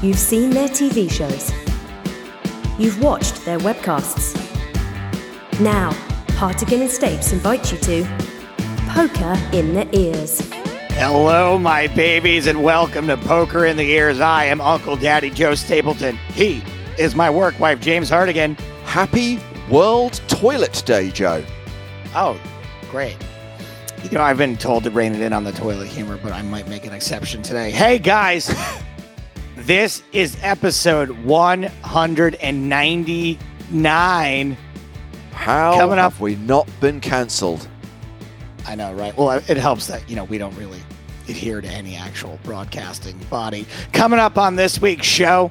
You've seen their TV shows. You've watched their webcasts. Now, Hartigan and Stapes invite you to Poker in the Ears. Hello, my babies, and welcome to Poker in the Ears. I am Uncle Daddy Joe Stapleton. He is my work wife, James Hartigan. Happy World Toilet Day, Joe. Oh, great. You know, I've been told to rein it in on the toilet humor, but I might make an exception today. Hey, guys, this is episode 199. How Coming up- have we not been cancelled? I know, right? Well, it helps that, you know, we don't really adhere to any actual broadcasting body. Coming up on this week's show,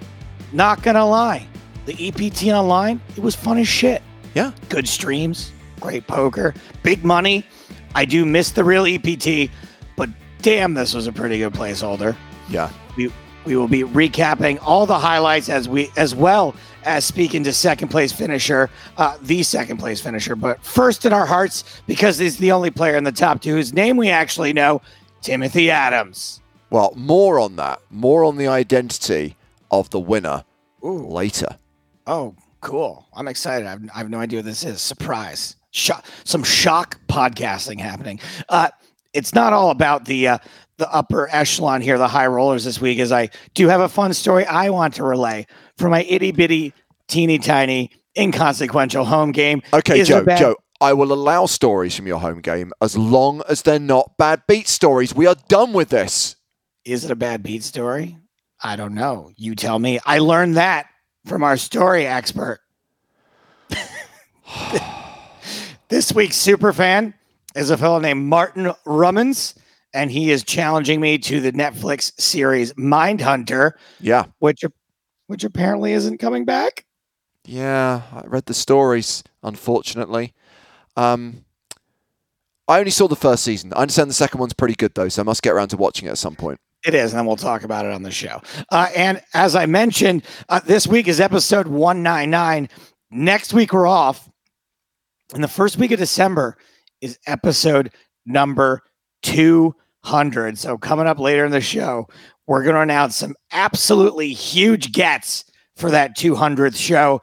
not gonna lie, the EPT online, it was fun as shit. Yeah. Good streams, great poker, big money. I do miss the real EPT, but damn, this was a pretty good placeholder. Yeah. We we will be recapping all the highlights as we as well as speaking to second place finisher, uh, the second place finisher. But first in our hearts, because he's the only player in the top two whose name we actually know, Timothy Adams. Well, more on that, more on the identity of the winner later. Oh, cool! I'm excited. I've, I have no idea what this is. Surprise! Shock! Some shock podcasting happening. Uh, it's not all about the uh, the upper echelon here, the high rollers this week. is I do have a fun story I want to relay for my itty bitty, teeny tiny, inconsequential home game. Okay, Joe, bad- Joe, I will allow stories from your home game as long as they're not bad beat stories. We are done with this. Is it a bad beat story? I don't know. You tell me. I learned that from our story expert. this week's super fan is a fellow named Martin Rummins, and he is challenging me to the Netflix series Mindhunter, Yeah. which which apparently isn't coming back. Yeah, I read the stories, unfortunately. Um, I only saw the first season. I understand the second one's pretty good, though, so I must get around to watching it at some point. It is, and then we'll talk about it on the show. Uh, and as I mentioned, uh, this week is episode 199. Next week, we're off. And the first week of December is episode number 200. So, coming up later in the show, we're going to announce some absolutely huge gets for that 200th show.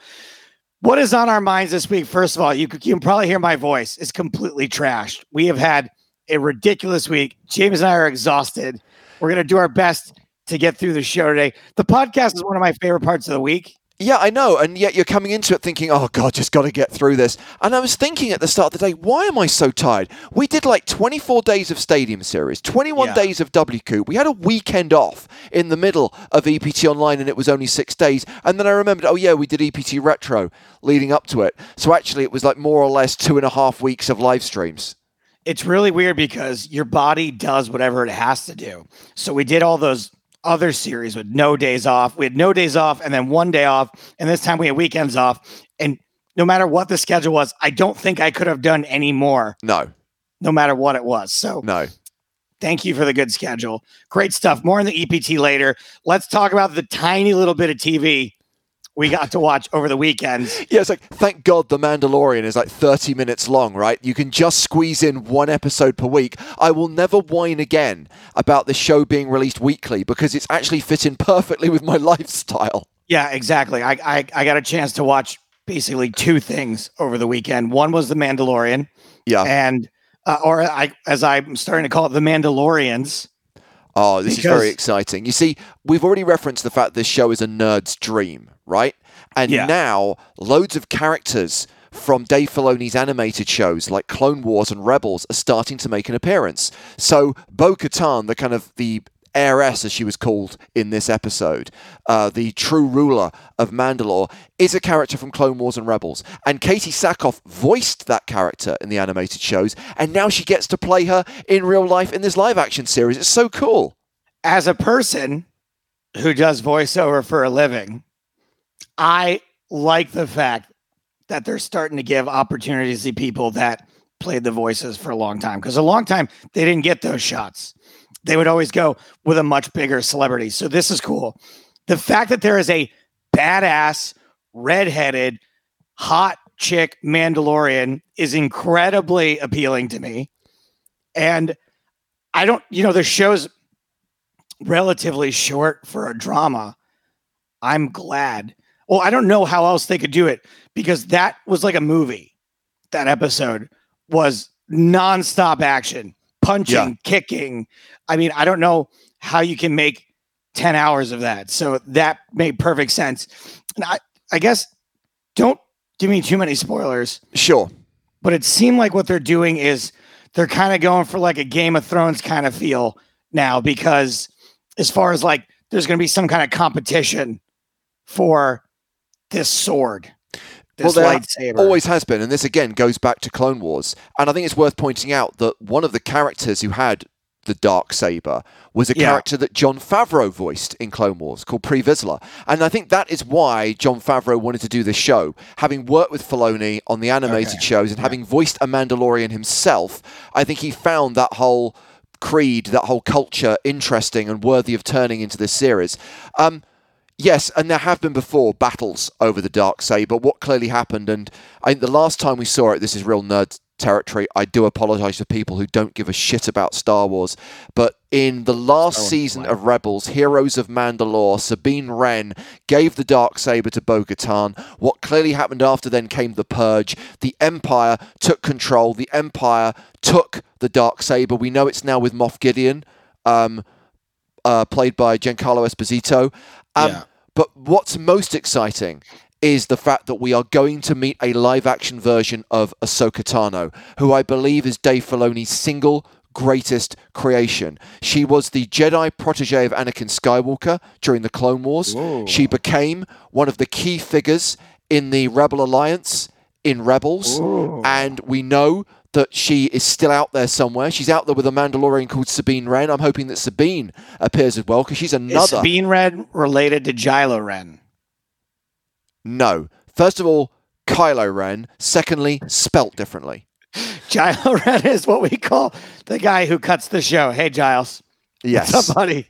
What is on our minds this week? First of all, you, you can probably hear my voice is completely trashed. We have had a ridiculous week. James and I are exhausted. We're going to do our best to get through the show today. The podcast is one of my favorite parts of the week. Yeah, I know, and yet you're coming into it thinking, "Oh God, just got to get through this." And I was thinking at the start of the day, "Why am I so tired?" We did like 24 days of Stadium Series, 21 Yeah. days of WCOOP. We had a weekend off in the middle of EPT Online, and it was only six days. And then I remembered, "Oh yeah, we did EPT Retro leading up to it." So actually, it was like more or less two and a half weeks of live streams. It's really weird because your body does whatever it has to do. So we did all those other series with no days off. We had no days off and then one day off. And this time we had weekends off. And no matter what the schedule was, I don't think I could have done any more, No, no matter what it was. So no. Thank you for the good schedule. Great stuff. More on the EPT later. Let's talk about the tiny little bit of TV we got to watch over the weekends. Yeah, it's like, thank God the Mandalorian is like 30 minutes long, right? You can just squeeze in one episode per week. I will never whine again about the show being released weekly because it's actually fitting perfectly with my lifestyle. Yeah, exactly. I, I I got a chance to watch basically two things over the weekend. One was The Mandalorian, Yeah. and uh, or I as I'm starting to call it, The Mandalorians. Oh, this is very exciting. You see, we've already referenced the fact this show is a nerd's dream, right? And Yeah. now loads of characters from Dave Filoni's animated shows like Clone Wars and Rebels are starting to make an appearance. So Bo Katan, the kind of the heiress, as she was called in this episode, uh, the true ruler of Mandalore, is a character from Clone Wars and Rebels. And Katee Sackhoff voiced that character in the animated shows, and now she gets to play her in real life in this live action series. It's so cool. As a person who does voiceover for a living, I like the fact that they're starting to give opportunities to people that played the voices for a long time. Because a long time they didn't get those shots. They would always go with a much bigger celebrity. So this is cool. The fact that there is a badass, redheaded, hot chick Mandalorian is incredibly appealing to me. And I don't, you know, the show's relatively short for a drama, I'm glad. Well, I don't know how else they could do it because that was like a movie. That episode was nonstop action, punching, Yeah. kicking. I mean, I don't know how you can make 10 hours of that. So that made perfect sense. And I, I guess don't give me too many spoilers, Sure. but it seemed like what they're doing is they're kind of going for like a Game of Thrones kind of feel now because as far as like there's going to be some kind of competition for this sword, this there lightsaber. Always has been, and this again goes back to Clone Wars. And I think it's worth pointing out that one of the characters who had the dark saber was a Yeah. character that Jon Favreau voiced in Clone Wars called Pre Vizsla. And I think that is why Jon Favreau wanted to do this show. Having worked with Filoni on the animated Okay. shows and having voiced a Mandalorian himself, I think he found that whole creed, that whole culture interesting and worthy of turning into this series. Um, Yes, and there have been before battles over the dark saber. What clearly happened, and I think the last time we saw it, this is real nerd territory. I do apologize to people who don't give a shit about Star Wars, but in the last Wars season fine. of Rebels, Heroes of Mandalore, Sabine Wren gave the dark saber to Bo-Katan. What clearly happened after then came the Purge. The Empire took control. The Empire took the dark saber. We know it's now with Moff Gideon. Um, uh, played by Giancarlo Esposito. Um, Yeah. But what's most exciting is the fact that we are going to meet a live action version of Ahsoka Tano, who I believe is Dave Filoni's single greatest creation. She was the Jedi protege of Anakin Skywalker during the Clone Wars. Whoa. She became one of the key figures in the Rebel Alliance in Rebels. Ooh. And we know that she is still out there somewhere. She's out there with a Mandalorian called Sabine Wren. I'm hoping that Sabine appears as well because she's Is another. Sabine Wren related to Kylo Ren? No. First of all, Kylo Ren. Secondly, spelt differently. Kylo Ren is what we call the guy who cuts the show. Hey, Giles. Yes. What's up, buddy?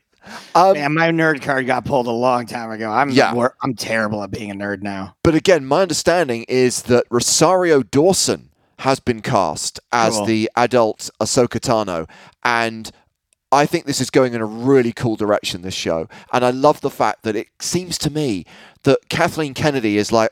Um, Man, my nerd card got pulled a long time ago. I'm Yeah. wor- I'm terrible at being a nerd now. but again, my understanding is that Rosario Dawson has been cast as Cool. the adult Ahsoka Tano, and I think this is going in a really cool direction. This show, and I love the fact that it seems to me that Kathleen Kennedy is like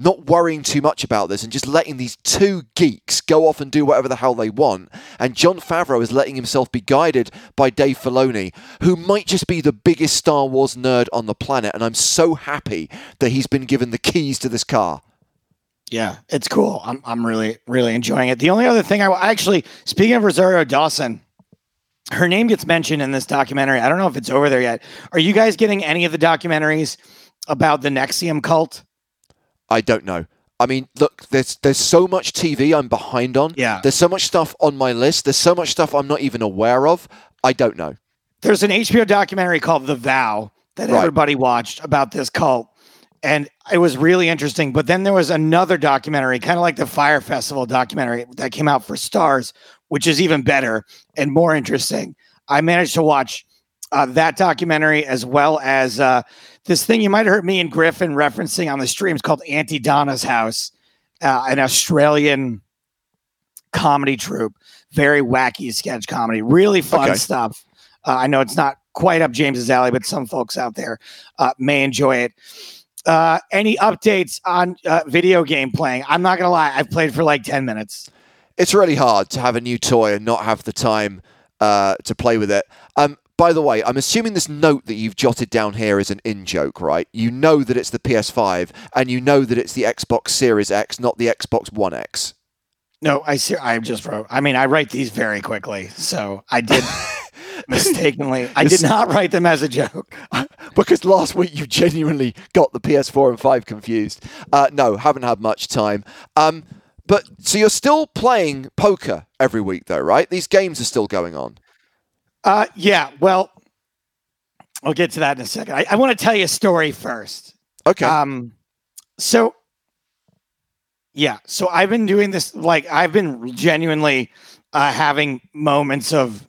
not worrying too much about this and just letting these two geeks go off and do whatever the hell they want. And Jon Favreau is letting himself be guided by Dave Filoni, who might just be the biggest Star Wars nerd on the planet. And I'm so happy that he's been given the keys to this car. Yeah, it's cool. I'm I'm really really enjoying it. The only other thing I actually speaking of Rosario Dawson, her name gets mentioned in this documentary. I don't know if it's over there yet. Are you guys getting any of the documentaries about the NXIVM cult? I don't know. I mean, look, there's there's so much TV I'm behind on. Yeah. There's so much stuff on my list. There's so much stuff I'm not even aware of. I don't know. There's an HBO documentary called The Vow that Right. everybody watched about this cult. And it was really interesting. But then there was another documentary, kind of like the Fyre Festival documentary that came out for Starz, which is even better and more interesting. I managed to watch uh, that documentary as well as uh, this thing you might have heard me and Griffin referencing on the streams called Aunty Donna's House, uh, an Australian comedy troupe, very wacky sketch comedy, really fun Okay. stuff. Uh, I know it's not quite up James's alley, but some folks out there uh, may enjoy it. Uh, any updates on uh, video game playing? I'm not gonna lie, I've played for like 10 minutes. It's really hard to have a new toy and not have the time uh, to play with it. Um, by the way, I'm assuming this note that you've jotted down here is an in joke, right? You know that it's the PS5 and you know that it's the Xbox Series X, not the Xbox One X. No, I see. I just wrote. I mean, I write these very quickly, so I did mistakenly. I did not write them as a joke. because last week you genuinely got the PS4 and 5 confused. Uh, no, haven't had much time. Um, but so you're still playing poker every week, though, right? These games are still going on. Uh, yeah. Well, I'll get to that in a second. I, I want to tell you a story first. Okay. Um, so yeah, so I've been doing this. Like, I've been genuinely uh, having moments of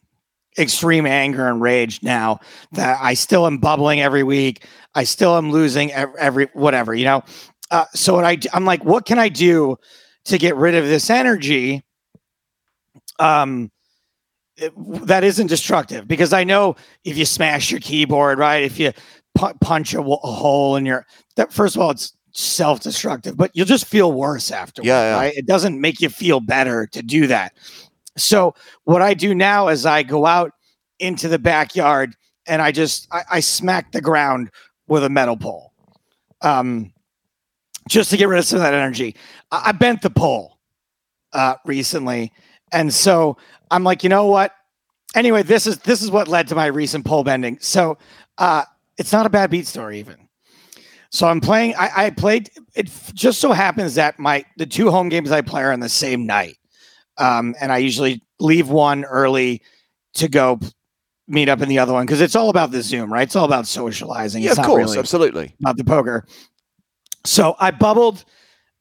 extreme anger and rage now that I still am bubbling every week. I still am losing every, every whatever, you know. Uh, so what I I'm like, what can I do to get rid of this energy? Um, it- that isn't destructive because I know if you smash your keyboard, right? If you pu- punch a, hole in your. That first of all, it's self-destructive, but you'll just feel worse afterwards. Yeah, yeah. Right? It doesn't make you feel better to do that. So what I do now is I go out into the backyard and I just I, I smack the ground with a metal pole, um, just to get rid of some of that energy. I, I bent the pole uh, recently, and so I'm like, you know what? Anyway, this is this is what led to my recent pole bending. So uh, it's not a bad beat story even. So I'm playing. I, I played. It just so happens that my the two home games I play are on the same night, um, and I usually leave one early to go meet up in the other one because it's all about the Zoom, right? It's all about socializing. Yeah, it's of not course, really absolutely. about the poker. So I bubbled.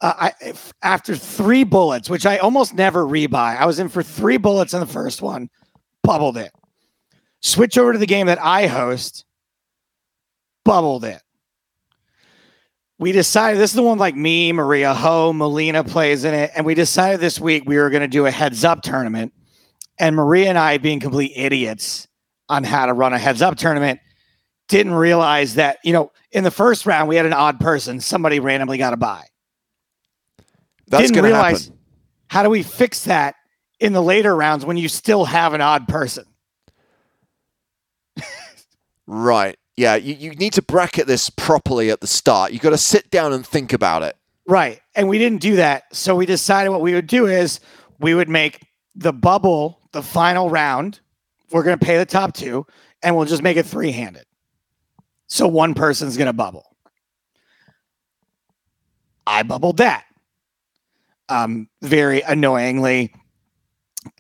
Uh, I after three bullets, which I almost never rebuy. I was in for three bullets in the first one, bubbled it. Switch over to the game that I host, bubbled it. We decided this is the one like me, Maria Ho, Molina plays in it, and we decided this week we were going to do a heads up tournament. And Maria and I, being complete idiots on how to run a heads up tournament, didn't realize that you know in the first round we had an odd person. Somebody randomly got a buy. That's Didn't going to realize- happen. How do we fix that in the later rounds when you still have an odd person? Right. Yeah, you, you need to bracket this properly at the start. You've got to sit down and think about it. Right. And we didn't do that. So we decided what we would do is we would make the bubble the final round. We're going to pay the top two and we'll just make it three handed. So one person's going to bubble. I bubbled that. Um, very annoyingly.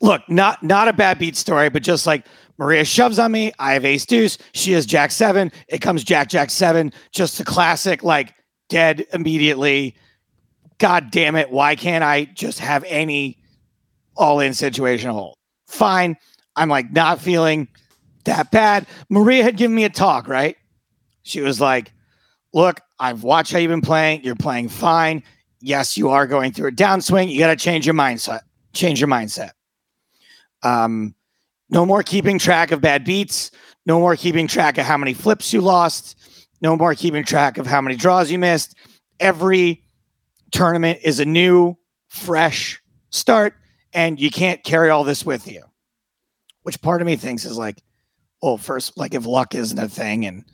Look, not not a bad beat story, but just like Maria shoves on me. I have ace deuce. She has jack seven. It comes jack jack seven. Just a classic, like dead immediately. God damn it. Why can't I just have any all in situation hold? Fine. I'm like not feeling that bad. Maria had given me a talk, right? She was like, Look, I've watched how you've been playing. You're playing fine. Yes, you are going through a downswing. You got to change your mindset. Change your mindset. Um, no more keeping track of bad beats. No more keeping track of how many flips you lost. No more keeping track of how many draws you missed. Every tournament is a new, fresh start, and you can't carry all this with you. Which part of me thinks is like, well, first, like if luck isn't a thing and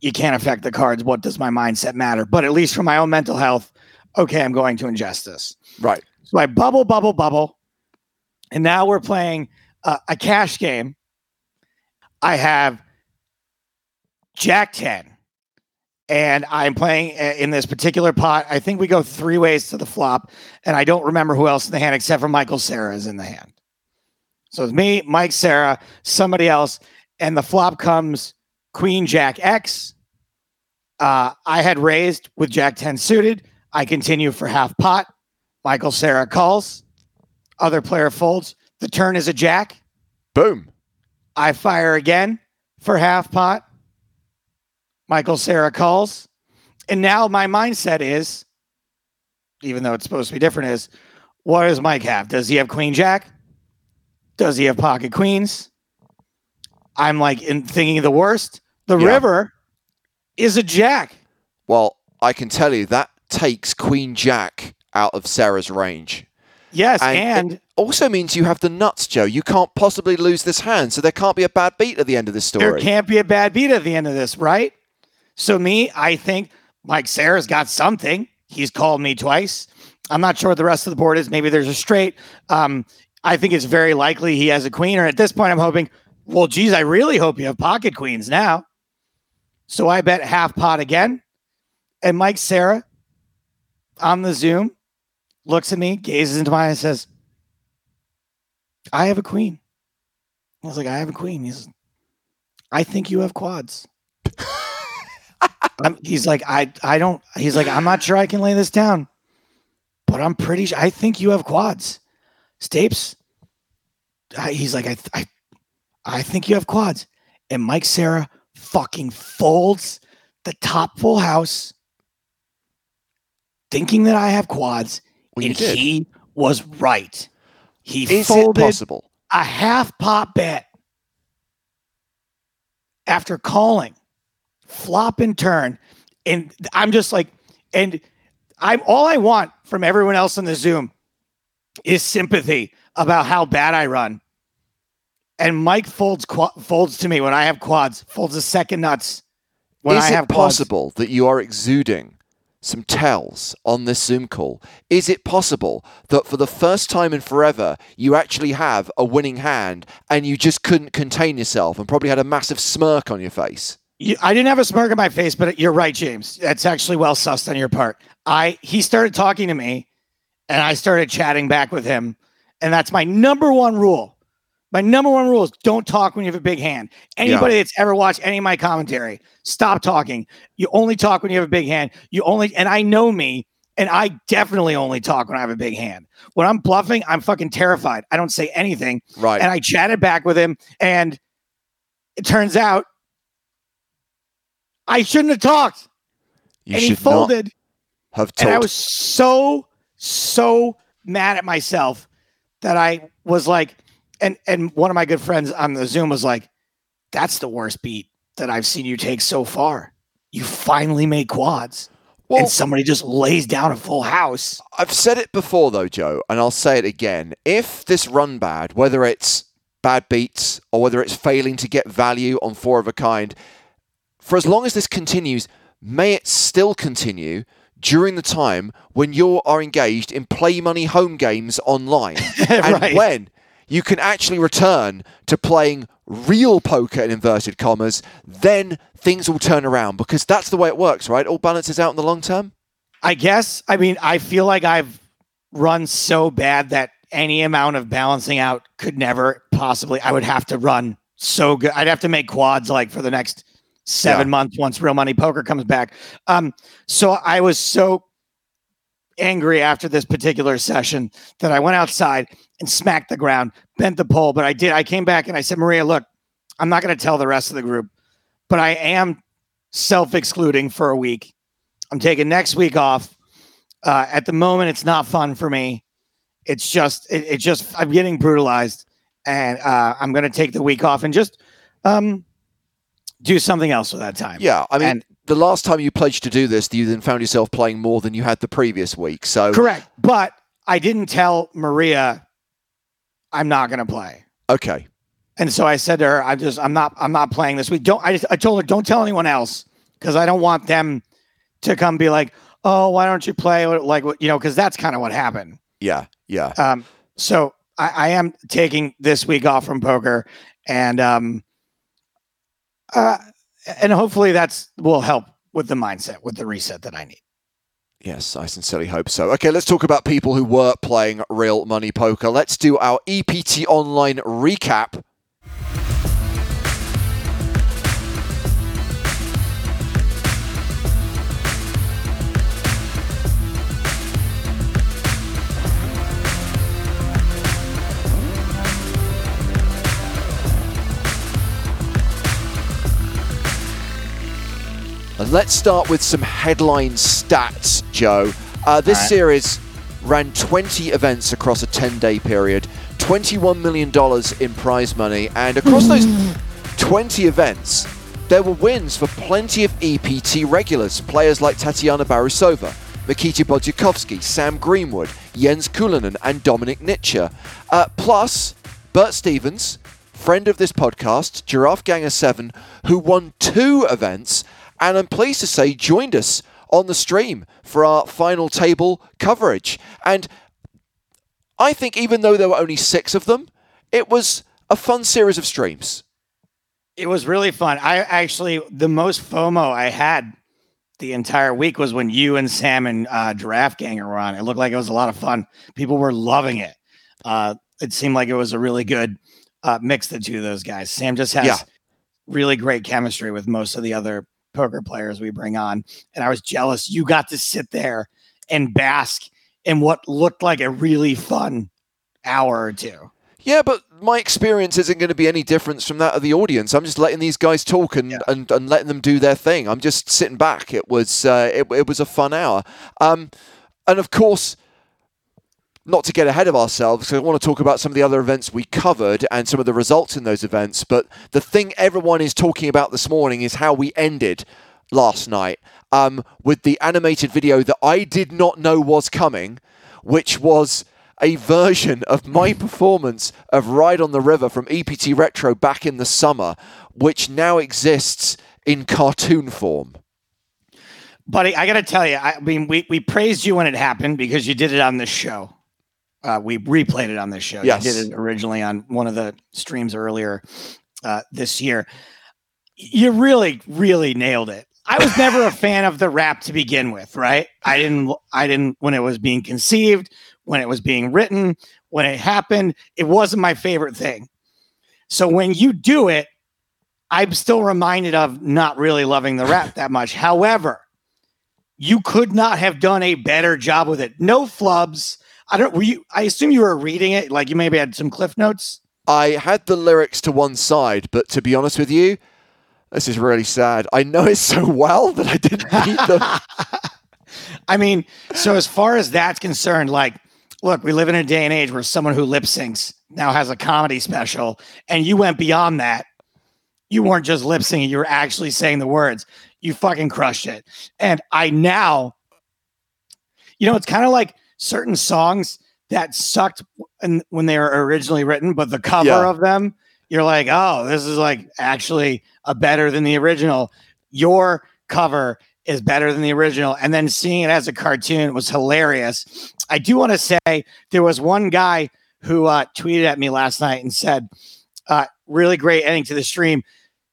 you can't affect the cards, what does my mindset matter? But at least for my own mental health, okay, I'm going to ingest this. Right. So I bubble, bubble, bubble. And now we're playing uh, a cash game. I have Jack 10. And I'm playing uh, in this particular pot. I think we go three ways to the flop. And I don't remember who else in the hand except for Michael Sarah is in the hand. So it's me, Mike Sarah, somebody else. And the flop comes Queen Jack X. Uh, I had raised with Jack 10 suited. I continue for half pot. Michael Sarah calls. Other player folds. The turn is a jack. Boom. I fire again for half pot. Michael Sarah calls. And now my mindset is, even though it's supposed to be different, is what does Mike have? Does he have Queen Jack? Does he have pocket queens? I'm like in thinking the worst. The Yeah. river is a jack. Well, I can tell you that takes Queen Jack out of Sarah's range. Yes, And and, also means you have the nuts, Joe. You can't possibly lose this hand, so there can't be a bad beat at the end of this story. there can't be a bad beat at the end of this, right? So me, I think Mike Sarah's got something. He's called me twice. I'm not sure what the rest of the board is. Maybe there's a straight. Um, I think it's very likely he has a queen. Or at this point, I'm hoping. Well, geez, I really hope you have pocket queens now. So I bet half pot again, and Mike Sarah on the Zoom looks at me, gazes into mine, and says, "I have a queen." I was like, "I have a queen." He's, "I think you have quads." He's like, I, I don't. He's like, I'm not sure I can lay this down, but I'm pretty. sure I think you have quads, Stapes. I, he's like, I, I, I think you have quads, and Mike Sarah fucking folds the top full house, thinking that I have quads, Well, and did. he was right. He Is folded possible? a half pot bet after calling. flop and turn. And I'm just like, and I'm all I want from everyone else in the Zoom is sympathy about how bad I run. And Mike folds qu- folds to me when I have quads, folds a second nuts when Is I it have quads. possible that you are exuding some tells on this Zoom call? Is it possible that for the first time in forever, you actually have a winning hand and you just couldn't contain yourself and probably had a massive smirk on your face? You, I didn't have a smirk on my face, but you're right, James. That's actually well sussed on your part. I he started talking to me, and I started chatting back with him, and that's my number one rule. My number one rule is don't talk when you have a big hand. Anybody that's ever watched any of my commentary, stop talking. You only talk when you have a big hand. You only, and I know me, and I definitely only talk when I have a big hand. When I'm bluffing, I'm fucking terrified. I don't say anything. Right. And I chatted back with him, and it turns out I shouldn't have talked. you and he folded, not have and I was so so mad at myself that I was like, and and one of my good friends on the Zoom was like, "That's the worst beat that I've seen you take so far. You finally made quads." well, and somebody just lays down a full house. I've said it before though, Joe, and I'll say it again. If this run bad, whether it's bad beats or whether it's failing to get value on four of a kind, for as long as this continues, may it still continue during the time when you are engaged in play money home games online. and Right. when you can actually return to playing real poker in inverted commas, then things will turn around because that's the way it works, right? All balances out in the long term. I guess. I mean, I feel like I've run so bad that any amount of balancing out could never possibly. I would have to run so good. I'd have to make quads like for the next seven Yeah. months once real money poker comes back. Um, so I was so angry after this particular session that I went outside and smacked the ground, bent the pole. But I did. I came back and I said, Maria, look, I'm not going to tell the rest of the group, but I am self excluding for a week. I'm taking next week off. Uh, at the moment, it's not fun for me. It's just, it, it just, I'm getting brutalized, and uh, I'm going to take the week off and just um, do something else with that time. Yeah, I mean, And- the last time you pledged to do this, you then found yourself playing more than you had the previous week. So, correct. But I didn't tell Maria I'm not going to play. okay, And so I said to her, "I'm just I'm not I'm not playing this week. Don't I just I told her don't tell anyone else because I don't want them to come be like, oh, why don't you play like what you know? Because that's kind of what happened. yeah, yeah, Um, so I, I am taking this week off from poker, and um, uh, and hopefully that's will help with the mindset with the reset that I need. yes, I sincerely hope so. Okay, let's talk about people who were playing real money poker. Let's do our EPT Online recap. And let's start with some headline stats, Joe. Uh, this right. series ran 20 events across a 10 day period, $21 million in prize money, and across those 20 events, there were wins for plenty of EPT regulars, players like Tatiana Barusova, Mikita Badziakouski, Sam Greenwood, Jens Kyllönen, and Dominik Nitsche. Uh, plus, Bert Stevens, friend of this podcast, Giraffe Ganger 7, who won two events, and I'm pleased to say joined us on the stream for our final table coverage. And I think even though there were only six of them, it was a fun series of streams. It was really fun. I actually the most FOMO I had the entire week was when you and Sam and uh, Giraffe Ganger were on. It looked like it was a lot of fun. People were loving it. Uh, it seemed like it was a really good uh, mix. Of the two of those guys. Sam just has Yeah. really great chemistry with most of the other poker players we bring on, and I was jealous. You got to sit there and bask in what looked like a really fun hour or two. Yeah, but my experience isn't going to be any different from that of the audience. I'm just letting these guys talk and, Yeah. and, and letting them do their thing. I'm just sitting back. It was uh, it, it was a fun hour, um, and of course, not to get ahead of ourselves, I want to talk about some of the other events we covered and some of the results in those events. But the thing everyone is talking about this morning is how we ended last night um, with the animated video that I did not know was coming, which was a version of my performance of Ride on the River from EPT Retro back in the summer, which now exists in cartoon form. Buddy, I got to tell you, I mean, we, we praised you when it happened because you did it on this show. Uh, we replayed it on this show. Yes. You did it originally on one of the streams earlier uh, this year. You really, really nailed it. I was never a fan of the rap to begin with, right? I didn't, I didn't, when it was being conceived, when it was being written, when it happened, it wasn't my favorite thing. So when you do it, I'm still reminded of not really loving the rap that much. However, you could not have done a better job with it. No flubs. I don't. Were you? I assume you were reading it. Like you maybe had some cliff notes. I had the lyrics to one side, but to be honest with you, this is really sad. I know it so well that I didn't read them. I mean, so as far as that's concerned, like, look, we live in a day and age where someone who lip syncs now has a comedy special, and you went beyond that. You weren't just lip syncing; you were actually saying the words. You fucking crushed it. And I now, you know, it's kind of like certain songs that sucked when, when they were originally written, but the cover Yeah. of them, you're like, oh, this is like actually a better than the original. Your cover is better than the original. And then seeing it as a cartoon was hilarious. I do want to say there was one guy who uh, tweeted at me last night and said, uh, really great ending to the stream.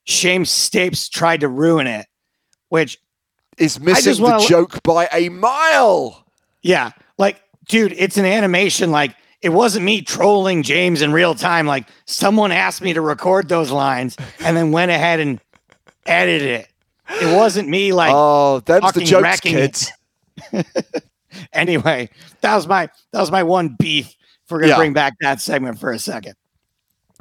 Shame Stapes tried to ruin it, which Is missing the joke by a mile. Yeah. Dude, it's an animation. Like, it wasn't me trolling James in real time. Like, someone asked me to record those lines and then went ahead and edited it. It wasn't me, like, oh, that's the jokes, kids. anyway, that was my that was my one beef. If we're gonna Yeah. bring back that segment for a second.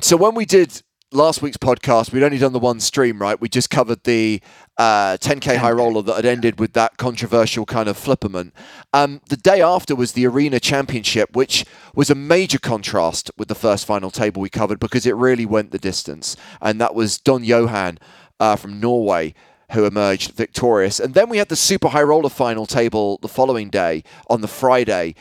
So when we did last week's podcast, we'd only done the one stream, right? We just covered the uh, 10k high roller that had ended with that controversial kind of flipperment. Um, the day after was the Arena Championship, which was a major contrast with the first final table we covered because it really went the distance, and that was Don Johan uh, from Norway. Who emerged victorious. And then we had the super high roller final table the following day on the Friday.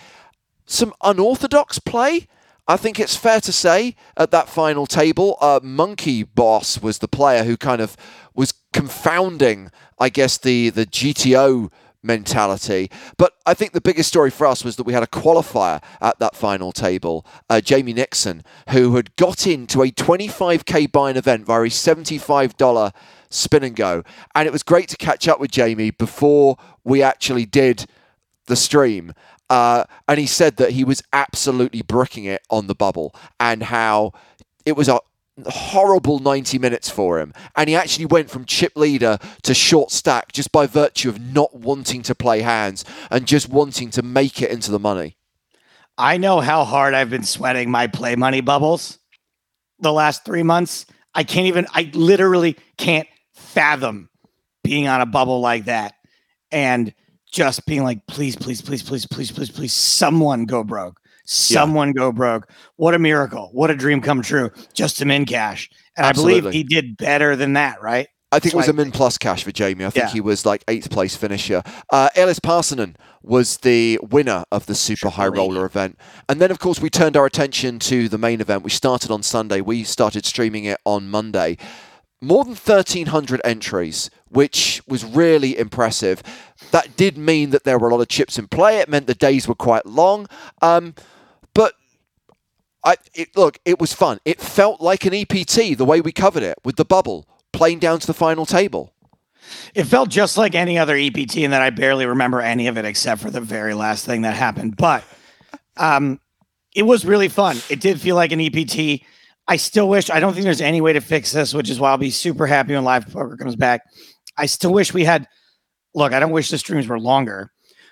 Some unorthodox play, I think it's fair to say at that final table, uh, Monkey Boss was the player who kind of was confounding, I guess, the the GTO mentality. But I think the biggest story for us was that we had a qualifier at that final table, uh, Jamie Nixon, who had got into a 25k buy-in event via a $75 spin and go, and it was great to catch up with Jamie before we actually did the stream. Uh, and he said that he was absolutely bricking it on the bubble and how it was a horrible 90 minutes for him. And he actually went from chip leader to short stack just by virtue of not wanting to play hands and just wanting to make it into the money. I know how hard I've been sweating my play money bubbles the last three months. I can't even, I literally can't fathom being on a bubble like that and just being like, please, please, please, please, please, please, please, someone go broke. Someone go broke. What a miracle. What a dream come true. Just to min cash. And I believe he did better than that, right? I think it was a min plus cash for Jamie. I think Yeah. he was like eighth place finisher. Uh, Ellis Parsonen was the winner of the super high roller event. And then, of course, we turned our attention to the main event. We started on Sunday. We started streaming it on Monday. More than 1,300 entries, which was really impressive. That did mean that there were a lot of chips in play. It meant the days were quite long. Um, but I it, look, it was fun. It felt like an EPT the way we covered it with the bubble playing down to the final table. It felt just like any other EPT, and that I barely remember any of it except for the very last thing that happened. But um, it was really fun. It did feel like an EPT. I still wish, I don't think there's any way to fix this, which is why I'll be super happy when live poker comes back. I still wish we had, look, I don't wish the streams were longer,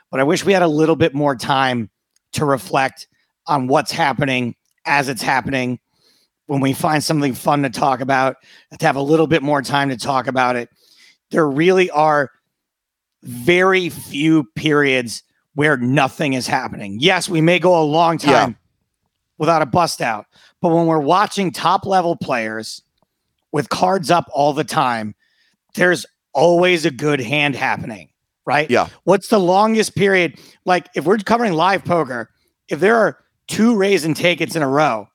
but I wish we had a little bit more time to reflect on what's happening as it's happening. When we find something fun to talk about, to have a little bit more time to talk about it there really are very few periods where nothing is happening. Yes, we may go a long time Yeah. without a bust out, but when we're watching top level players with cards up all the time, there's always a good hand happening, right? Yeah. What's the longest period? Like if we're covering live poker, if there are two raise and take it's in a row,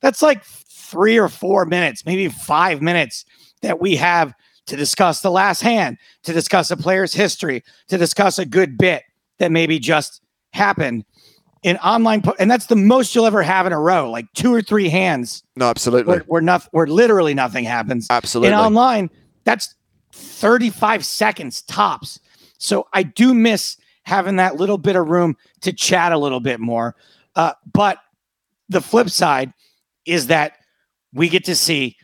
that's like three or four minutes, maybe five minutes that we have to discuss the last hand, to discuss a player's history, to discuss a good bit that maybe just happened in online. Po- and that's the most you'll ever have in a row, like two or three hands No, absolutely. where, where, nothing, where literally nothing happens. Absolutely. And online, that's 35 seconds tops. So I do miss having that little bit of room to chat a little bit more. Uh, but the flip side is that we get to see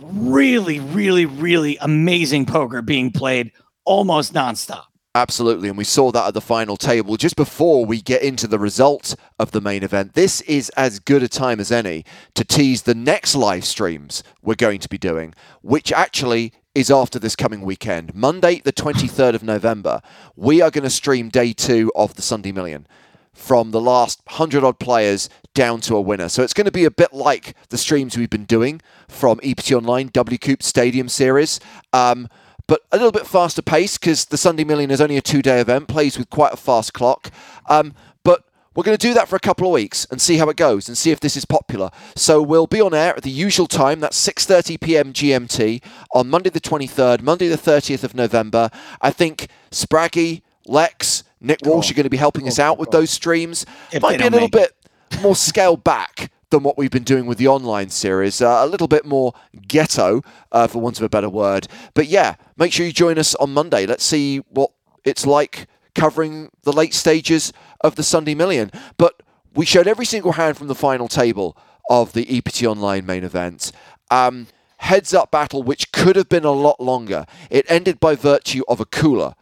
really, really, really amazing poker being played almost nonstop. Absolutely. And we saw that at the final table. Just before we get into the result of the main event, this is as good a time as any to tease the next live streams we're going to be doing, which actually is after this coming weekend. Monday, the 23rd of November, we are going to stream day two of the Sunday Million from the last 100 odd players down to a winner. So it's going to be a bit like the streams we've been doing from EPT Online W Stadium Series. Um, but a little bit faster pace because the Sunday Million is only a two day event, plays with quite a fast clock. Um, but we're going to do that for a couple of weeks and see how it goes and see if this is popular. So we'll be on air at the usual time, that's 6:30 p.m. GMT on Monday the 23rd, Monday the 30th of November. I think Spraggy, Lex, Nick Walsh are going to be helping us out with those streams. If Might be a little bit more scaled back than what we've been doing with the online series. Uh, a little bit more ghetto, uh, for want of a better word. But yeah, make sure you join us on Monday. Let's see what it's like covering the late stages of the Sunday Million. But we showed every single hand from the final table of the EPT Online main event. Um, heads up battle, which could have been a lot longer. It ended by virtue of a cooler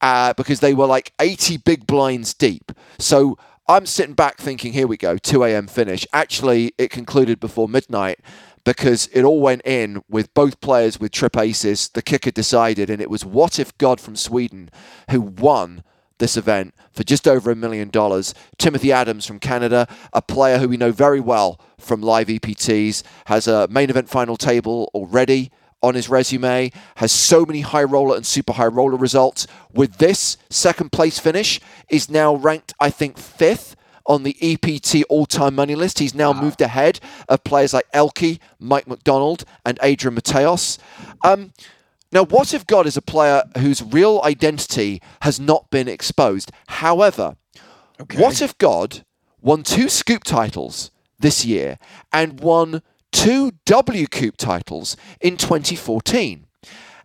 uh, because they were like 80 big blinds deep. So I'm sitting back thinking, here we go, 2 a.m. finish. Actually, it concluded before midnight because it all went in with both players with trip aces. The kicker decided, and it was What If God from Sweden who won this event for just over a million dollars. Timothy Adams from Canada, a player who we know very well from live EPTs, has a main event final table already on his resume, has so many high roller and super high roller results. With this second place finish, is now ranked, I think, fifth on the EPT all time money list. He's now moved ahead of players like Elky, Mike McDonald, and Adrian Mateos. Um, now, what if God is a player whose real identity has not been exposed? However, what if God won two SCOOP titles this year and won two WCOOP titles in 2014?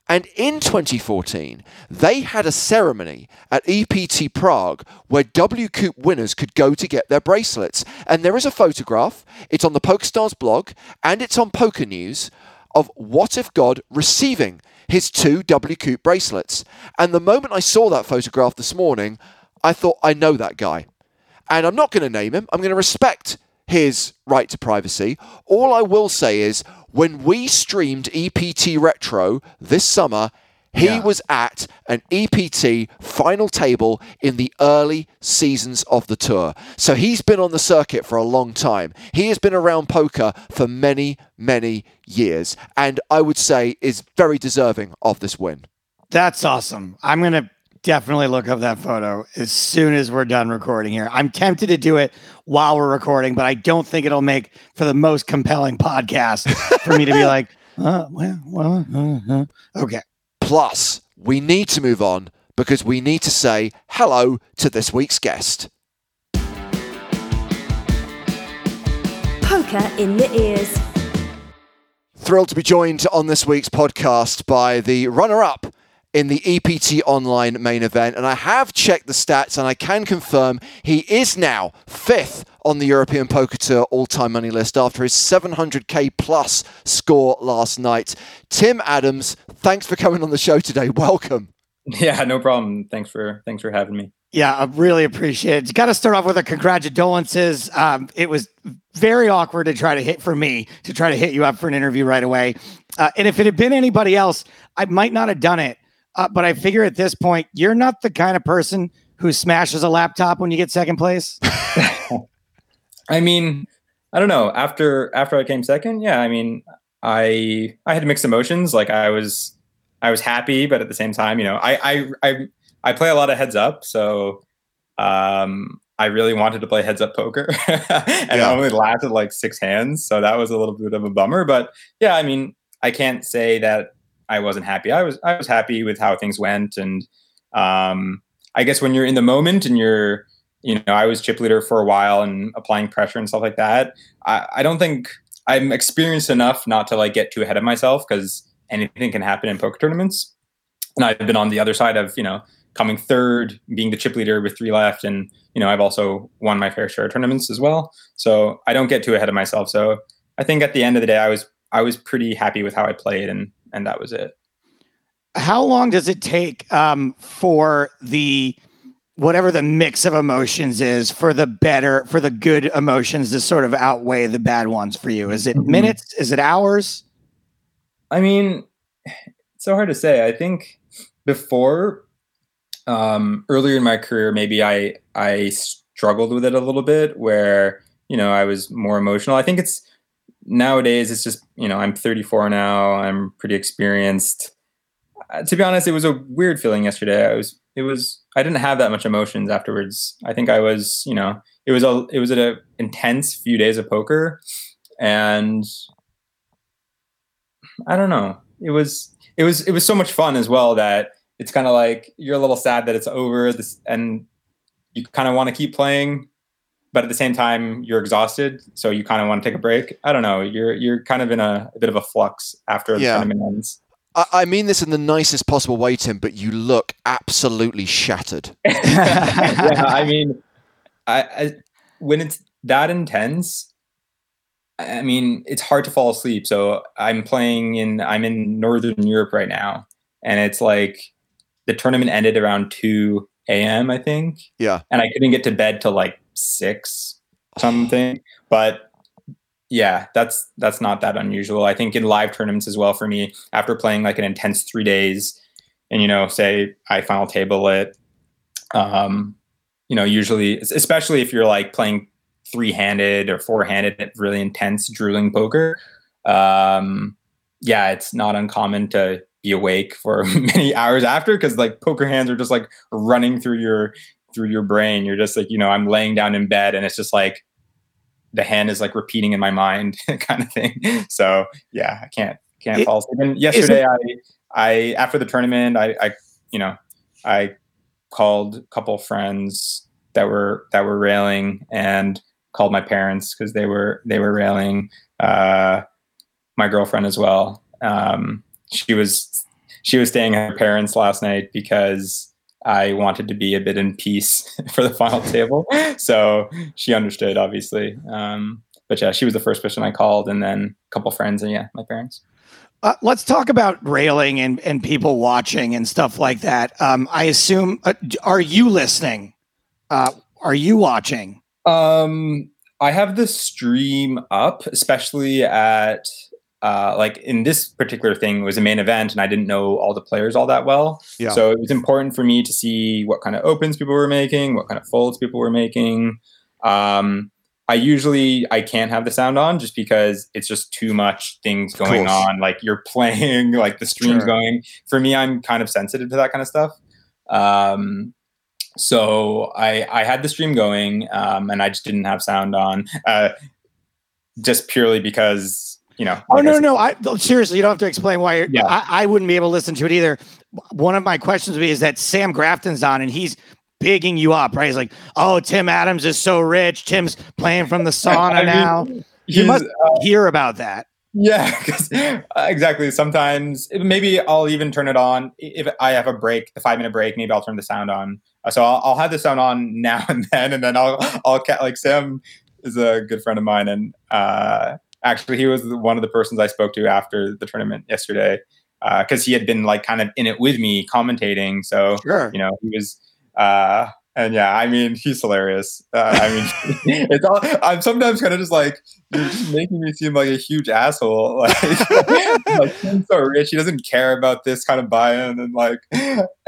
And in 2014, they had a ceremony at EPT Prague where WCOOP winners could go to get their bracelets. And there is a photograph, it's on the PokerStars blog, and it's on PokerNews of What If God receiving his two W Coop bracelets. And the moment I saw that photograph this morning, I thought, I know that guy. And I'm not going to name him, I'm going to respect his right to privacy. All I will say is when we streamed EPT Retro this summer, he Yeah. was at an EPT final table in the early seasons of the tour. So he's been on the circuit for a long time. He has been around poker for many, many years. And I would say is very deserving of this win. That's awesome. I'm going to definitely look up that photo as soon as we're done recording here. I'm tempted to do it while we're recording, but I don't think it'll make for the most compelling podcast for me to be like, uh, well, well, uh, uh. okay. Plus, we need to move on because we need to say hello to this week's guest. Poker in the ears. Thrilled to be joined on this week's podcast by the runner up in the EPT Online main event. And I have checked the stats and I can confirm he is now fifth on the European Poker Tour all time money list after his 700k plus score last night. Tim Adams, thanks for coming on the show today. Welcome. Yeah, no problem. Thanks for thanks for having me. Yeah, I really appreciate it. Got to start off with a congratulations. Um, it was very awkward to try to hit for me to try to hit you up for an interview right away. Uh, and if it had been anybody else, I might not have done it. Uh, but I figure at this point, you're not the kind of person who smashes a laptop when you get second place? I mean, I don't know. After after I came second, yeah, I mean, I I had mixed emotions. Like I was I was happy, but at the same time, you know, I I I, I play a lot of heads up, so um, I really wanted to play heads up poker, and yeah. it only lasted like six hands, so that was a little bit of a bummer. But yeah, I mean, I can't say that I wasn't happy. I was I was happy with how things went, and um, I guess when you're in the moment and you're you know, I was chip leader for a while and applying pressure and stuff like that. I, I don't think I'm experienced enough not to like get too ahead of myself because anything can happen in poker tournaments. And I've been on the other side of, you know, coming third, being the chip leader with three left. And, you know, I've also won my fair share of tournaments as well. So I don't get too ahead of myself. So I think at the end of the day, I was, I was pretty happy with how I played and, and that was it. How long does it take um, for the, whatever the mix of emotions is for the better for the good emotions to sort of outweigh the bad ones for you? Is it mm-hmm. minutes? Is it hours? I mean it's so hard to say. I think before um earlier in my career maybe i i struggled with it a little bit where you know i was more emotional. I think it's nowadays it's just you know i'm 34 now i'm pretty experienced uh, to be honest it was a weird feeling yesterday i was it was I didn't have that much emotions afterwards. I think I was, you know, it was a it was an intense few days of poker, and I don't know. It was it was it was so much fun as well that it's kind of like you're a little sad that it's over this and you kind of want to keep playing but at the same time you're exhausted so you kind of want to take a break i don't know you're you're kind of in a, a bit of a flux after the yeah. tournament ends I, mean this in the nicest possible way, Tim, but you look absolutely shattered. yeah, I mean, I, I, when it's that intense, I mean, it's hard to fall asleep. So I'm playing in I'm in Northern Europe right now, and it's like the tournament ended around two a.m. I think. Yeah, and I couldn't get to bed till like six something. but yeah, that's that's not that unusual. I think in live tournaments as well for me, after playing like an intense three days, and you know, say I final table it, um, you know, usually, especially if you're like playing three handed or four handed, really intense drooling poker, um, yeah, it's not uncommon to be awake for many hours after because like poker hands are just like running through your through your brain. You're just like, you know, I'm laying down in bed and it's just like the hand is like repeating in my mind kind of thing. So yeah, I can't can't it, fall asleep. And yesterday it, I I after the tournament I, I you know I called a couple friends that were that were railing and called my parents because they were they were railing uh, my girlfriend as well. Um, she was she was staying at her parents last night because I wanted to be a bit in peace for the final table. So she understood, obviously. Um, but yeah, she was the first person I called, and then a couple friends, and yeah, my parents. Uh, let's talk about railing and, and people watching and stuff like that. Um, I assume, uh, are you listening? Uh, are you watching? Um, I have the stream up, especially at uh, like in this particular thing was a main event and I didn't know all the players all that well. Yeah. So it was important for me to see what kind of opens people were making, what kind of folds people were making. Um, I usually I can't have the sound on just because it's just too much things going on. Like you're playing, like the stream's sure. going. For me, I'm kind of sensitive to that kind of stuff. Um, so I I had the stream going, um, and I just didn't have sound on, uh, just purely because you know. Oh no, no, I seriously, you don't have to explain why. Yeah. I, I wouldn't be able to listen to it either. One of my questions would be is that Sam Grafton's on and he's bigging you up, right? He's like, "Oh, Tim Adams is so rich. Tim's playing from the sauna I now." Mean, you must uh, hear about that. Yeah, uh, exactly. Sometimes maybe I'll even turn it on if I have a break, the five minute break. Maybe I'll turn the sound on. Uh, so I'll, I'll, have the sound on now and then, and then I'll I'll like Sam is a good friend of mine, and uh, actually he was one of the persons I spoke to after the tournament yesterday because uh, he had been like kind of in it with me commentating. So sure. you know he was. Uh, and yeah, I mean, he's hilarious. Uh, I mean, it's all. I'm sometimes kind of just like you're just making me seem like a huge asshole. Like, like he's so rich, he doesn't care about this kind of buy-in, and like,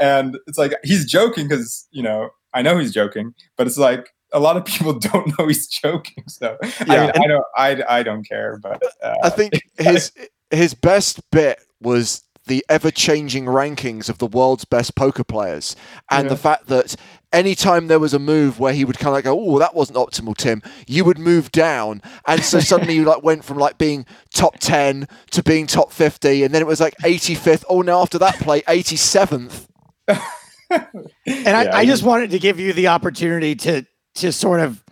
and it's like he's joking because you know I know he's joking, but it's like a lot of people don't know he's joking. So Yeah, I mean, I don't, I, I don't care. But uh, I think his his best bit was the ever changing rankings of the world's best poker players, and the fact that anytime there was a move where he would kind of like go, "Oh, that wasn't optimal, Tim," you would move down, and so suddenly you like went from like being top ten to being top fifty, and then it was like eighty fifth. Oh, now after that play, eighty seventh. And I, I just wanted to give you the opportunity to to sort of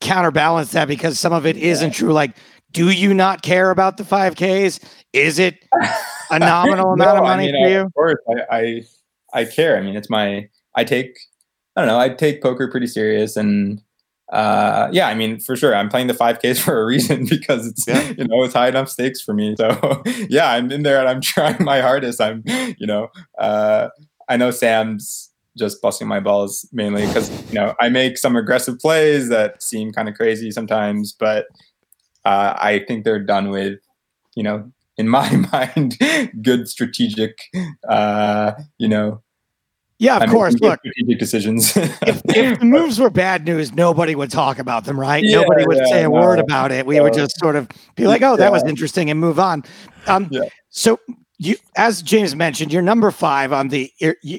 counterbalance that because some of it not true. Like, do you not care about the 5Ks? Is it a nominal amount of No, I money mean, for I- you? Of course, I, I, I care. I mean, it's my. I take. I don't know. I take poker pretty serious, and uh, yeah, I mean, for sure, I'm playing the 5Ks for a reason because it's Yeah. you know it's high enough stakes for me. So yeah, I'm in there and I'm trying my hardest. I'm you know uh, I know Sam's just busting my balls mainly because you know I make some aggressive plays that seem kind of crazy sometimes, but uh, I think they're done with you know in my mind good strategic uh, you know Yeah, of I'm course. Look, strategic decisions. if, if the moves were bad news, nobody would talk about them, right? Yeah, nobody would yeah, say a word about it. We would just sort of be like, "Oh, that was interesting," and move on. Um, Yeah. So, you, as James mentioned, you're number five on the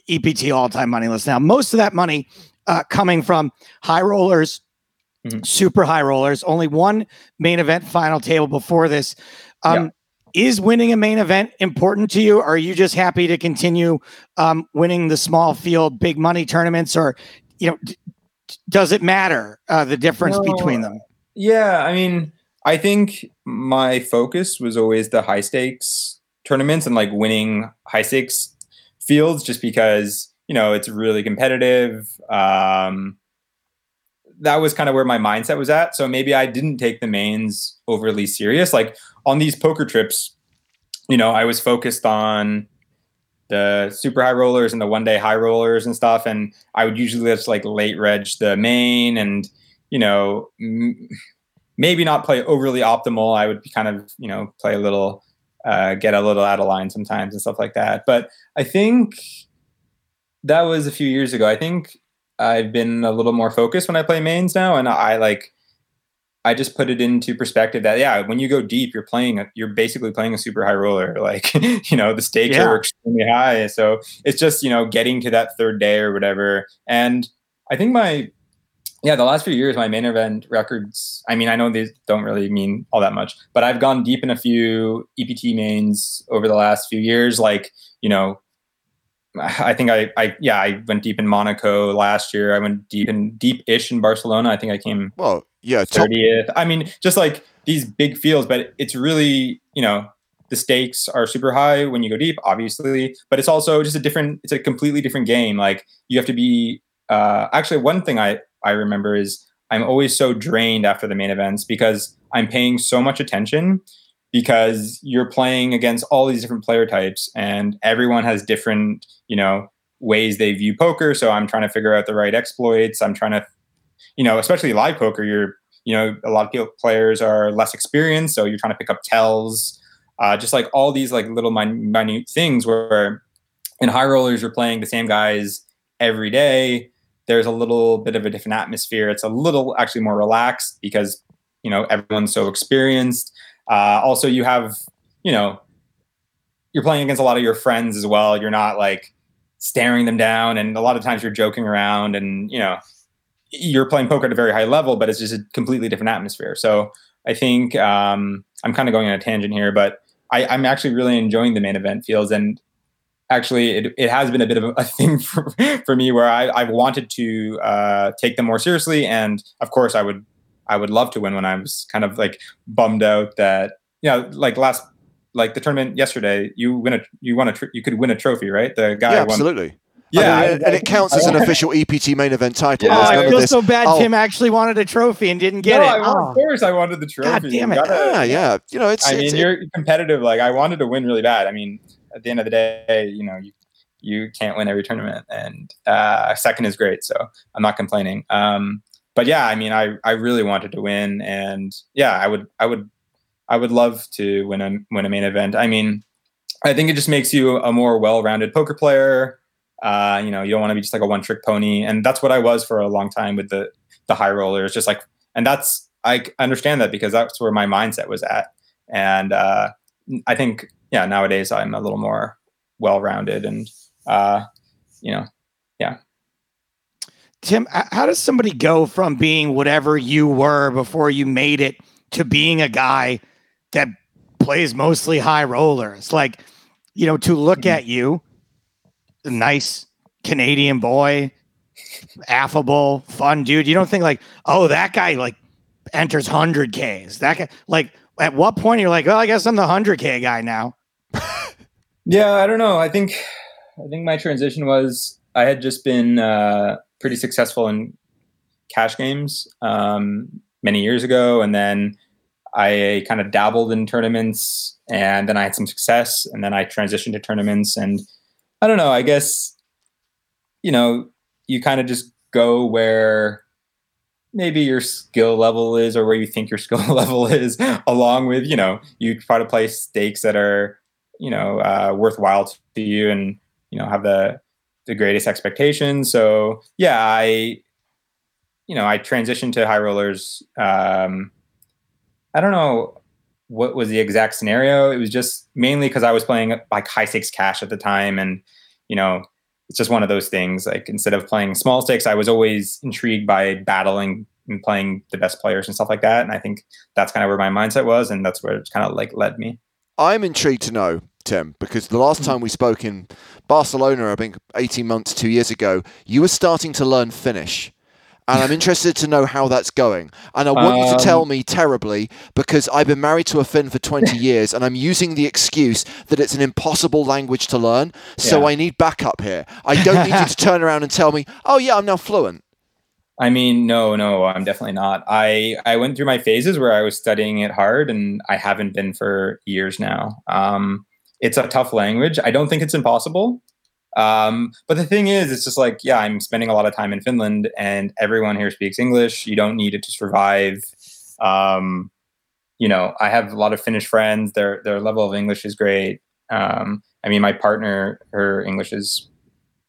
EPT all-time money list now. Most of that money uh, coming from high rollers, Mhm. super high rollers. Only one main event final table before this. Um, Is winning a main event important to you? Or are you just happy to continue um, winning the small field, big money tournaments, or you know, d- does it matter uh, the difference No. between them? Yeah, I mean, I think my focus was always the high stakes tournaments and like winning high stakes fields just because, you know, it's really competitive. Um that was kind of where my mindset was at. So maybe I didn't take the mains overly serious. Like on these poker trips, you know, I was focused on the super high rollers and the one day high rollers and stuff. And I would usually just like late reg the main and, you know, m- maybe not play overly optimal. I would be kind of, you know, play a little, uh, get a little out of line sometimes and stuff like that. But I think that was a few years ago. I think I've been a little more focused when I play mains now. And I like, I just put it into perspective that yeah, when you go deep, you're playing a, you're basically playing a super high roller. Like you know the stakes Yeah. are extremely high, so it's just you know getting to that third day or whatever. And I think my yeah, the last few years, my main event records. I mean, I know these don't really mean all that much, but I've gone deep in a few EPT mains over the last few years. Like you know, I think I, I yeah, I went deep in Monaco last year. I went deep in deep-ish in Barcelona. I think I came Well, yeah, 30th. I mean, just like these big fields, but it's really, you know, the stakes are super high when you go deep, obviously, but it's also just a different, it's a completely different game. Like you have to be, uh, actually, one thing I, I remember is I'm always so drained after the main events because I'm paying so much attention because you're playing against all these different player types and everyone has different, you know, ways they view poker. So I'm trying to figure out the right exploits. I'm trying to you know, especially live poker, you're, you know, a lot of players are less experienced, so you're trying to pick up tells, uh, just like all these like little min- minute things where in high rollers you're playing the same guys every day. There's a little bit of a different atmosphere. It's a little actually more relaxed because you know everyone's so experienced. Uh, also, you have you know you're playing against a lot of your friends as well. You're not like staring them down, and a lot of times you're joking around, and you know you're playing poker at a very high level, but it's just a completely different atmosphere. So I think um, I'm kind of going on a tangent here, but I, I'm actually really enjoying the main event fields. And actually, it, it has been a bit of a, a thing for, for me where I, I've wanted to uh, take them more seriously. And of course, I would I would love to win when I was kind of like bummed out that you know, like last like the tournament yesterday, you win a you won a tr- you could win a trophy, right? The guy yeah, won. absolutely. Yeah, and, and it counts as an official EPT main event title. Yeah, oh, I feel this. so bad. oh. Tim actually wanted a trophy and didn't get no, it. I, Oh. of course I wanted the trophy. God damn it. gotta- Yeah, yeah. You know, it's. I it's mean, you're competitive. Like I wanted to win really bad. I mean, at the end of the day, you know, you you can't win every tournament, and uh, second is great. So I'm not complaining. Um, but yeah, I mean, I I really wanted to win, and yeah, I would I would I would love to win a win a main event. I mean, I think it just makes you a more well-rounded poker player. Uh, you know, you don't want to be just like a one trick pony. And that's what I was for a long time with the, the high rollers, just like, and that's, I understand that because that's where my mindset was at. And uh, I think, yeah, nowadays I'm a little more well rounded and, uh, you know, yeah. Tim, how does somebody go from being whatever you were before you made it to being a guy that plays mostly high rollers? Like, you know, to look mm-hmm. at you, a nice Canadian boy, affable, fun dude. You don't think like, oh, that guy like enters hundred Ks. That guy like at what point you're like, well, I guess I'm the hundred K guy now. yeah, I don't know. I think I think my transition was I had just been uh, pretty successful in cash games um, many years ago, and then I kind of dabbled in tournaments, and then I had some success, and then I transitioned to tournaments, and I don't know. I guess you know you kind of just go where maybe your skill level is or where you think your skill level is along with you know you try to play stakes that are you know uh, worthwhile to you and you know have the the greatest expectations. So yeah i you know i transitioned to high rollers um i don't know what was the exact scenario. It was just mainly because i was playing like high stakes cash at the time and you know it's just one of those things. Like instead of playing small stakes, I was always intrigued by battling and playing the best players and stuff like that. And I think that's kind of where my mindset was, and that's where it's kind of like led me. I'm intrigued to know, Tim, because the last time we spoke in Barcelona, I think 18 months, two years ago, you were starting to learn Finnish and I'm interested to know how that's going. And I want um, you to tell um, me terribly because I've been married to a Finn for 20 years and I'm using the excuse that it's an impossible language to learn. So yeah. I need backup here. I don't need you to turn around and tell me, oh, yeah, I'm now fluent. I mean, no, no, I'm definitely not. I, I went through my phases where I was studying it hard and I haven't been for years now. Um, it's a tough language. I don't think it's impossible. Um, but the thing is, it's just like, yeah, I'm spending a lot of time in Finland and everyone here speaks English. You don't need it to survive. Um, you know, I have a lot of Finnish friends. Their their level of English is great. Um, I mean, my partner, her English is,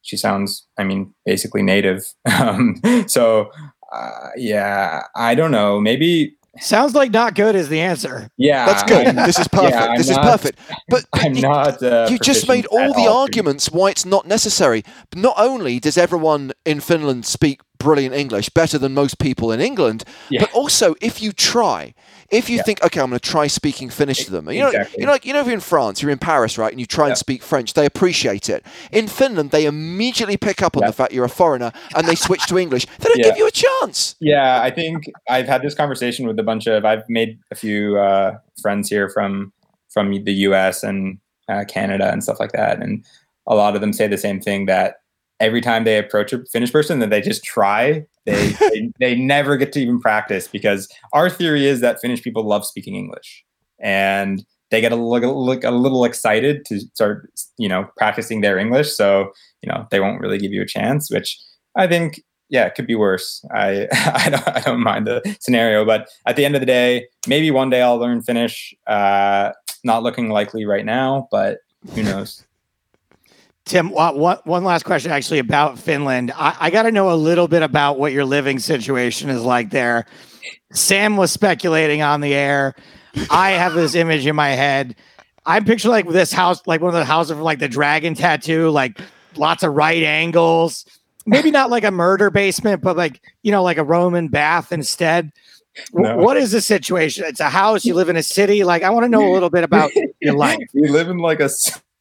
she sounds, I mean, basically native. Um, so, uh, yeah, I don't know. Maybe Sounds like not good is the answer. Yeah, that's good. this is perfect. Yeah, this not, is perfect. But, I'm you, not. Uh, you just made all the all arguments why it's not necessary. But not only does everyone in Finland speak brilliant English, better than most people in England, yeah. but also if you try, if you yeah. think, okay, I'm going to try speaking Finnish to them, you know, exactly. you know, like, you know, if you're in France, you're in Paris, right, and you try yeah. and speak French, they appreciate it. In Finland, they immediately pick up on the fact you're a foreigner and they switch to English. They don't give you a chance. Yeah, I think I've had this conversation with a bunch of. I've made a few uh, friends here from from the U.S. and uh, Canada and stuff like that, and a lot of them say the same thing that every time they approach a Finnish person that they just try they, they, they never get to even practice because our theory is that Finnish people love speaking English and they get a little, look a little excited to start you know practicing their English. So you know they won't really give you a chance which I think yeah it could be worse. I I don't, I don't mind the scenario but at the end of the day maybe one day I'll learn Finnish. Uh, not looking likely right now but who knows Tim, one, one last question actually about Finland. I, I got to know a little bit about what your living situation is like there. Sam was speculating on the air. I have this image in my head. I'm picturing like this house, like one of the houses from like the dragon tattoo, like lots of right angles. Maybe not like a murder basement, but like, you know, like a Roman bath instead. No. What is the situation? It's a house. You live in a city. Like, I want to know a little bit about your life. We live in like a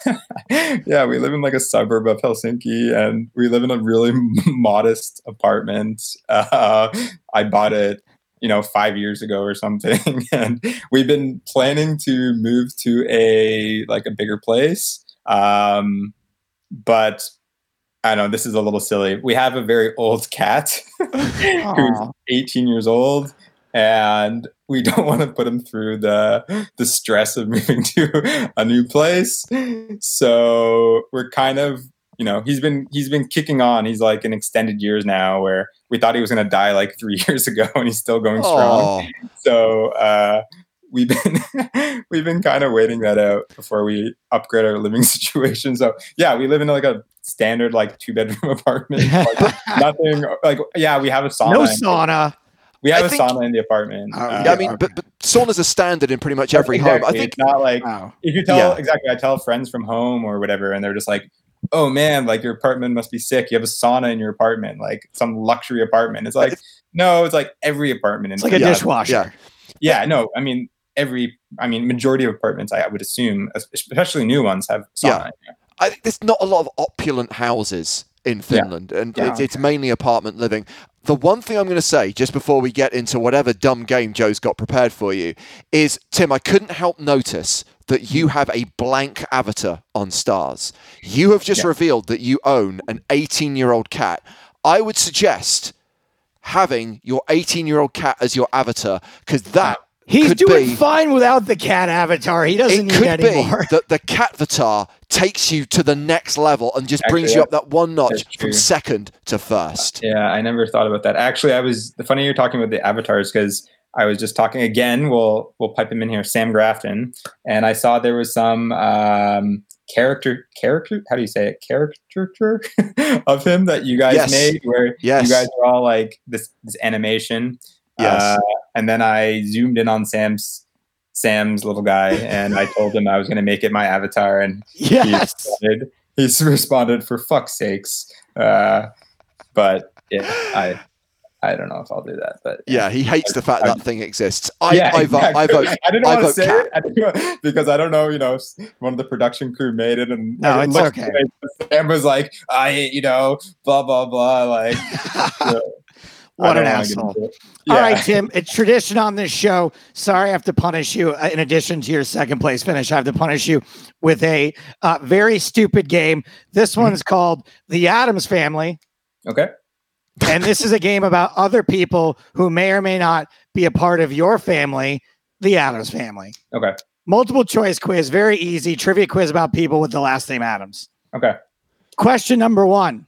yeah, we live in like a suburb of Helsinki, and we live in a really modest apartment. Uh, I bought it, you know, five years ago or something, and we've been planning to move to a like a bigger place. Um, but I don't know. This is a little silly. We have a very old cat who's 18 years old, and we don't want to put him through the the stress of moving to a new place. So we're kind of you know he's been he's been kicking on. He's like in extended years now where we thought he was going to die like three years ago and he's still going strong. Aww. So uh, we've been we've been kind of waiting that out before we upgrade our living situation. So yeah, we live in like a standard like two bedroom apartment. Like, nothing like yeah, we have a sauna. no sauna. We have I a think- sauna in the apartment. Oh, Uh, Yeah, I mean, but, but saunas are standard in pretty much every home. I think it's not like Wow. if you tell Yeah. exactly, I tell friends from home or whatever, and they're just like, "Oh man, like your apartment must be sick. You have a sauna in your apartment, like some luxury apartment." It's like, no, it's like every apartment. In It's like a Yeah, dishwasher. yeah. yeah, no, I mean every. I mean, majority of apartments, I, I would assume, especially new ones, have sauna. Yeah. I think there's not a lot of opulent houses in Finland, and Yeah. it's, it's mainly apartment living. The one thing I'm going to say, just before we get into whatever dumb game Joe's got prepared for you, is Tim, I couldn't help notice that you have a blank avatar on Stars. You have just Yeah. revealed that you own an 18 year old cat. I would suggest having your 18 year old cat as your avatar because that He's could doing be fine without the cat avatar. He doesn't it need could any be more. that the cat avatar takes you to the next level and just brings you up that one notch from second to first. Yeah, I never thought about that. Actually, I was the funny you're talking about the avatars because I was just talking again. We'll we'll pipe him in here, Sam Grafton, and I saw there was some um, character character. How do you say it? Caricature of him that you guys Yes. made, where Yes. you guys are all like this this animation. Yes. Uh, and then I zoomed in on Sam's Sam's little guy, and I told him I was going to make it my avatar, and he yes. responded, he's responded for fuck's sakes. Uh, but yeah, I I don't know if I'll do that. But Yeah, he hates the fact that thing exists. I, yeah, I, vote, I vote. I didn't want to say cat. it I because I don't know. You know, one of the production crew made it, and No, it's okay. it, Sam was like, I, you know, blah blah blah. Like, I what an asshole. Yeah. right, Tim. It's tradition on this show. Sorry, I have to punish you. uh, In addition to your second place finish, I have to punish you with a uh, very stupid game. This one's called The Adams Family, Okay. and this is a game about other people who may or may not be a part of your family, the Adams family. Okay. Multiple choice quiz, very easy trivia quiz about people with the last name Adams. Okay. Question number one.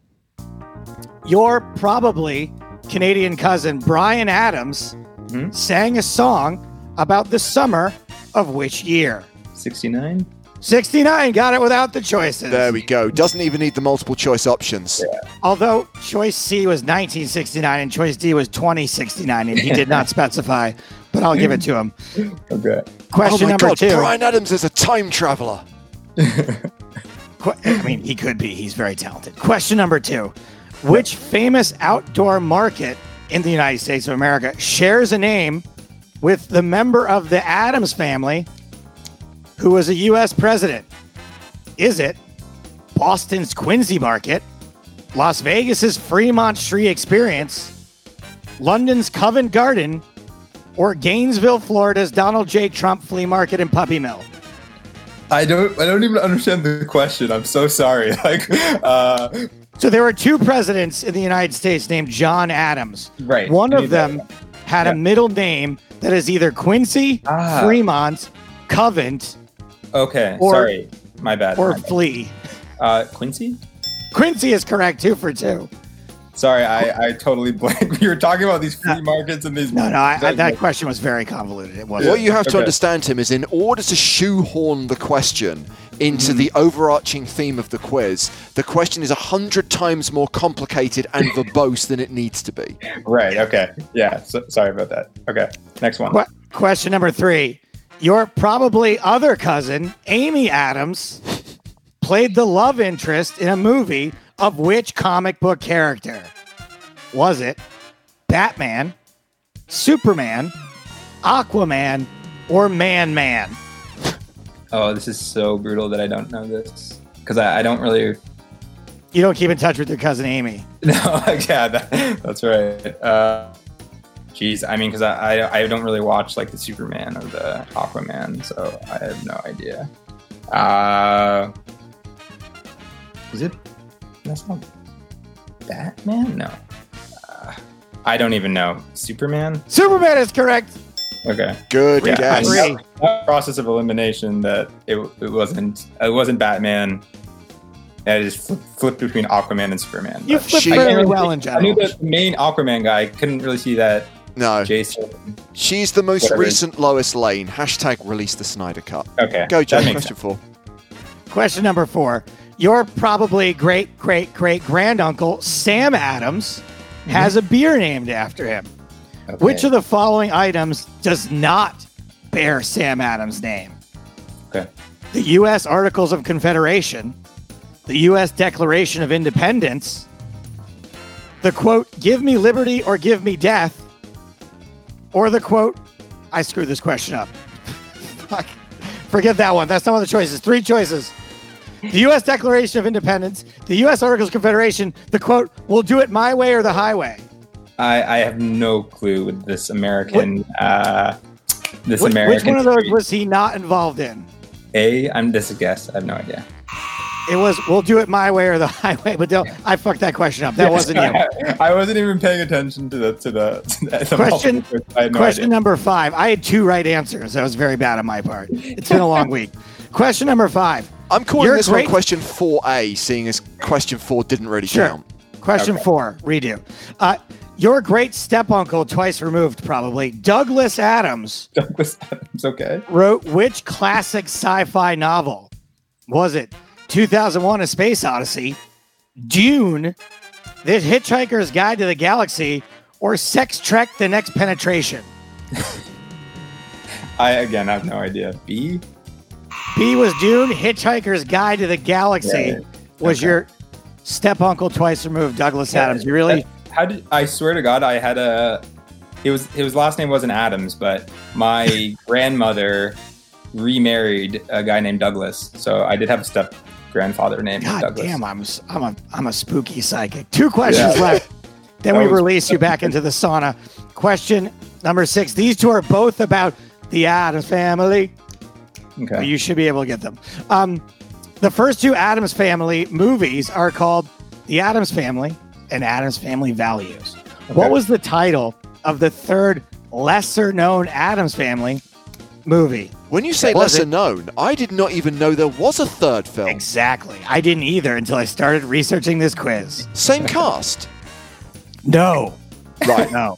You're probably Canadian cousin, Bryan Adams, Mhm. sang a song about the summer of which year? Sixty nine. 69. Got it without the choices. There we go. Doesn't even need the multiple choice options. Although choice C was 1969 and choice D was 2069, and he did not specify, but I'll give it to him. Okay. Question oh my number god, two. Bryan Adams is a time traveler. I mean, he could be. He's very talented. Question number two Which famous outdoor market in the United States of America shares a name with the member of the Adams family who was a U.S. president? Is it Boston's Quincy Market, Las Vegas's Fremont Street Experience, London's Covent Garden, or Gainesville, Florida's Donald J. Trump Flea Market and Puppy Mill? I don't. I don't even understand the question. I'm so sorry. Like, uh, So there were two presidents in the United States named John Adams. right. One of knew that. them had Yeah. a middle name that is either Quincy, Ah. Fremont, Covent, Okay. or- sorry. My bad. or my bad. Flea. Uh, Quincy. Quincy is correct, two for two. Sorry, I, I totally blanked. We were talking about these flea markets and these. No, no, I, I, that question was very convoluted. It wasn't. What you have to Okay. understand, Tim, is in order to shoehorn the question into the overarching theme of the quiz, the question is a hundred times more complicated and verbose than it needs to be. Right. Okay. Yeah. So, sorry about that. Okay. Next one. Que- question number three. Your probably other cousin, Amy Adams, played the love interest in a movie of which comic book character? Was it Batman, Superman, Aquaman, or Man Man? Oh, this is so brutal that I don't know this because I, I don't really. You don't keep in touch with your cousin Amy. No. yeah. That, that's right. Uh, Jeez, I mean, because I, I I don't really watch like the Superman or the Aquaman, so I have no idea. Uh, is it? That's not Batman. No, uh, I don't even know. Superman. Superman is correct. Okay. Good Yeah, guess. I agree. That process of elimination that it, it wasn't it wasn't Batman. I just flipped, flipped between Aquaman and Superman. You flipped she- I very can't really- well in I knew the main Aquaman guy. Couldn't really see that No, Jason. she's the most Whatever. recent Lois Lane. Hashtag release the Snyder Cut. Okay. Go, that Joe. makes Question four. Question number four. your probably great great great granduncle Sam Adams has mm-hmm. a beer named after him. Okay. Which of the following items does not bear Sam Adams' name? Okay. The U.S. Articles of Confederation, the U.S. Declaration of Independence, the quote, give me liberty or give me death, or the quote, I screwed this question up. Fuck. Forget that one. That's not one of the choices. Three choices. The U.S. Declaration of Independence, the U.S. Articles of Confederation, the quote, we'll do it my way or the highway. I, I have no clue with this American. Uh, this Which, American. which one of those street. was he not involved in? A? I'm just a guess. I have no idea. It was we'll do it my way or the highway, but don't, I fucked that question up. That wasn't you. I wasn't even paying attention to the to the, to the, the Question- multiple choice. I had no Question idea. number five. I had two right answers. That was very bad on my part. It's been a long week. Question number five. I'm calling You're this great- one question 4A, seeing as question 4 didn't really Sure. count. Question Okay. four. Redo. Uh, your great step uncle, twice removed, probably Douglas Adams, Douglas Adams. Okay. wrote which classic sci-fi novel? Was it 2001: A Space Odyssey, Dune, The Hitchhiker's Guide to the Galaxy, or Sex Trek: The Next Penetration? I again have no idea. B. B was Dune. Hitchhiker's Guide to the Galaxy Right. was Okay. your step uncle, twice removed, Douglas Adams. You really? How did I swear to God? I had a. It was his last name wasn't Adams, but my grandmother remarried a guy named Douglas. So I did have a step grandfather named God Douglas. damn, I'm I'm a I'm a spooky psychic. Two questions Yeah. left. Then That we release you back into the sauna. Question number six. These two are both about the Adams family. Okay. You should be able to get them. Um, the first two Addams Family movies are called The Addams Family and Addams Family Values. What was the title of the third lesser known Addams Family movie? When you say lesser it- known, I did not even know there was a third film. Exactly. I didn't either until I started researching this quiz. Same cast. No. Right, No.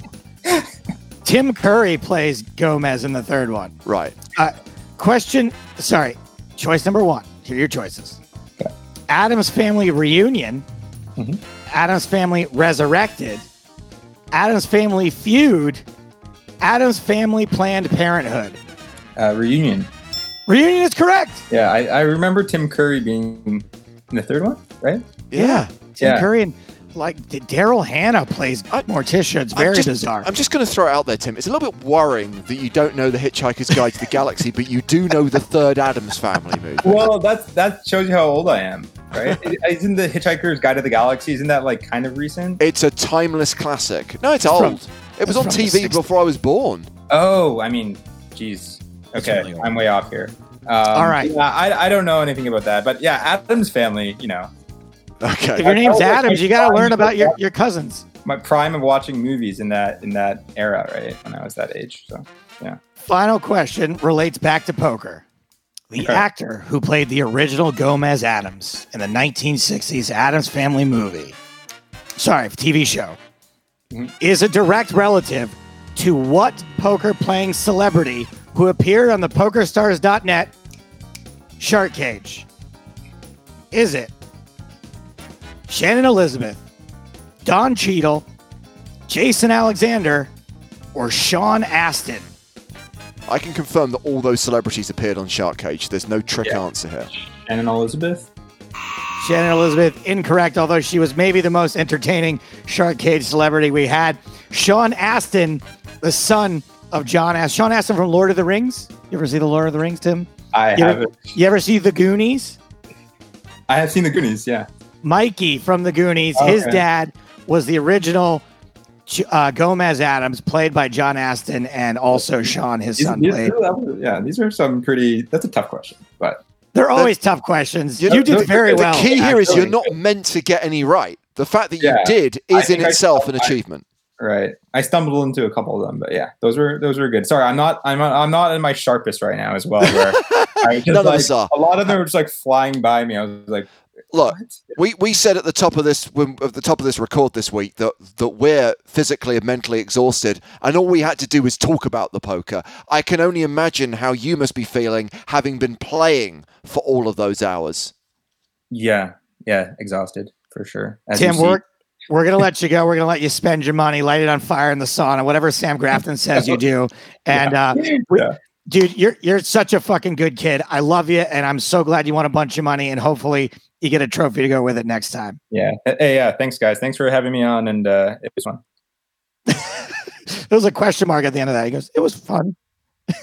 Tim Curry plays Gomez in the third one. right. Uh, question, sorry, choice number one. Here are your choices. Okay. Addams Family Reunion, Mhm. Adam's Family Resurrected, Adam's Family Feud, Adam's Family Planned Parenthood. Uh, reunion. Reunion is correct. Yeah, I, I remember Tim Curry being in the third one, right? Yeah. Tim Yeah. Curry and like Daryl Hannah plays I- Morticia. It's I'm very just- bizarre. I'm just going to throw it out there, Tim. It's a little bit worrying that you don't know The Hitchhiker's Guide to the Galaxy, but you do know the third Addams Family movie. Well, that's that shows you how old I am, right? isn't the Hitchhiker's Guide to the Galaxy? Isn't that like kind of recent? It's a timeless classic. No, it's, It's old. from- it was on TV before I was born. Oh, I mean, geez. Okay, really. I'm way off here. Um, All right. Yeah, I, I don't know anything about that, but yeah, Adam's family. You know, Okay. if your I name's felt like Adams, I you got to learn about your, your cousins. my prime of watching movies in that in that era, right? When I was that age. So yeah. Final question relates back to poker. The Okay. actor who played the original Gomez Addams in the 1960s Addams Family movie, sorry, TV show, Mhm. is a direct relative to what poker playing celebrity who appeared on the PokerStars.net Shark Cage? Is it Shannon Elizabeth, Don Cheadle, Jason Alexander, or Sean Astin? I can confirm that all those celebrities appeared on Shark Cage. There's no trick Yeah. answer here. Shannon Elizabeth. Shannon Elizabeth, incorrect, although she was maybe the most entertaining Shark Cage celebrity we had. Sean Astin, the son of John Astin. Sean Astin from Lord of the Rings. You ever see the Lord of the Rings, Tim? I You have ever, you ever see the Goonies? I have seen the Goonies. Yeah. Mikey from the Goonies, his dad was the original uh, Gomez Addams, played by John Astin, and also Sean, his These- son, these- played. was- yeah, these are some pretty. That's a tough question, but They're always tough questions. You You, did the- very the well. the key here is actually. you're not meant to get any right. The fact that you Yeah. did is in I- itself an I- achievement. right. I stumbled into a couple of them, but yeah, those were those were good. Sorry, I'm not I'm not, I'm not in my sharpest right now as well. Where I was just None of us are. A lot of them were just like flying by me. I was like, Look, what? we, we said at the top of this when, at the top of this record this week that that we're physically and mentally exhausted, and all we had to do was talk about the poker. I can only imagine how you must be feeling having been playing for all of those hours. Yeah, yeah, exhausted for sure. As Tim, we're we're gonna let you go. We're gonna let you spend your money, light it on fire in the sauna, whatever Sam Grafton says you do. And uh, we- Yeah. dude, you're you're such a fucking good kid. I love you, and I'm so glad you won a bunch of money, and hopefully you get a trophy to go with it next time. Yeah. Hey, yeah. Thanks, guys. Thanks for having me on, and uh, it was fun. there was a question mark at the end of that. He goes, "It was fun."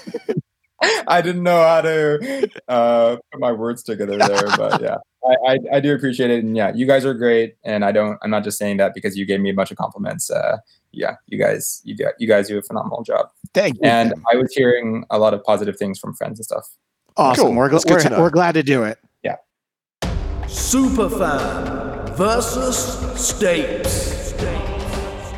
I didn't know how to uh, put my words together there, but yeah, I, I, I do appreciate it, and yeah, you guys are great, and I don't, I'm not just saying that because you gave me a bunch of compliments. Uh, yeah, you guys, you do, you guys do a phenomenal job, Thank you. and Tim. I was hearing a lot of positive things from friends and stuff. awesome. Cool. We're, gl- That's good to we're, know. we're glad to do it. Superfan versus Stapes.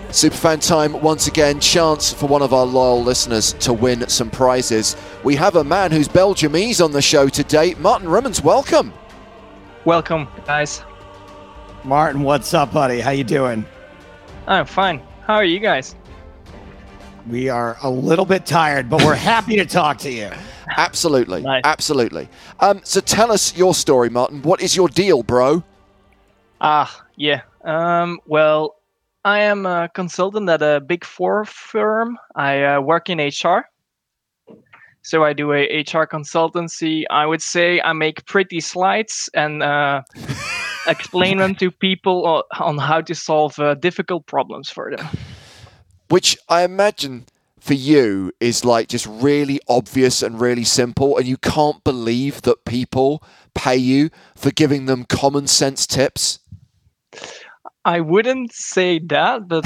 Superfan time once again. Chance for one of our loyal listeners to win some prizes. We have a man who's Belgiumese on the show today. Martin Rimmons, welcome. Welcome, guys. Martin, what's up, buddy? How you doing? I'm fine. How are you guys? We are a little bit tired, but we're happy to talk to you. Absolutely, Nice. absolutely. Um, so tell us your story, Martin. What is your deal, bro? Ah, yeah. Um, well, I am a consultant at a big four firm. I uh, work in HR. So I do a HR consultancy. I would say I make pretty slides and uh, explain them to people on how to solve uh, difficult problems for them. Which I imagine for you is like just really obvious and really simple, and you can't believe that people pay you for giving them common sense tips. I wouldn't say that, but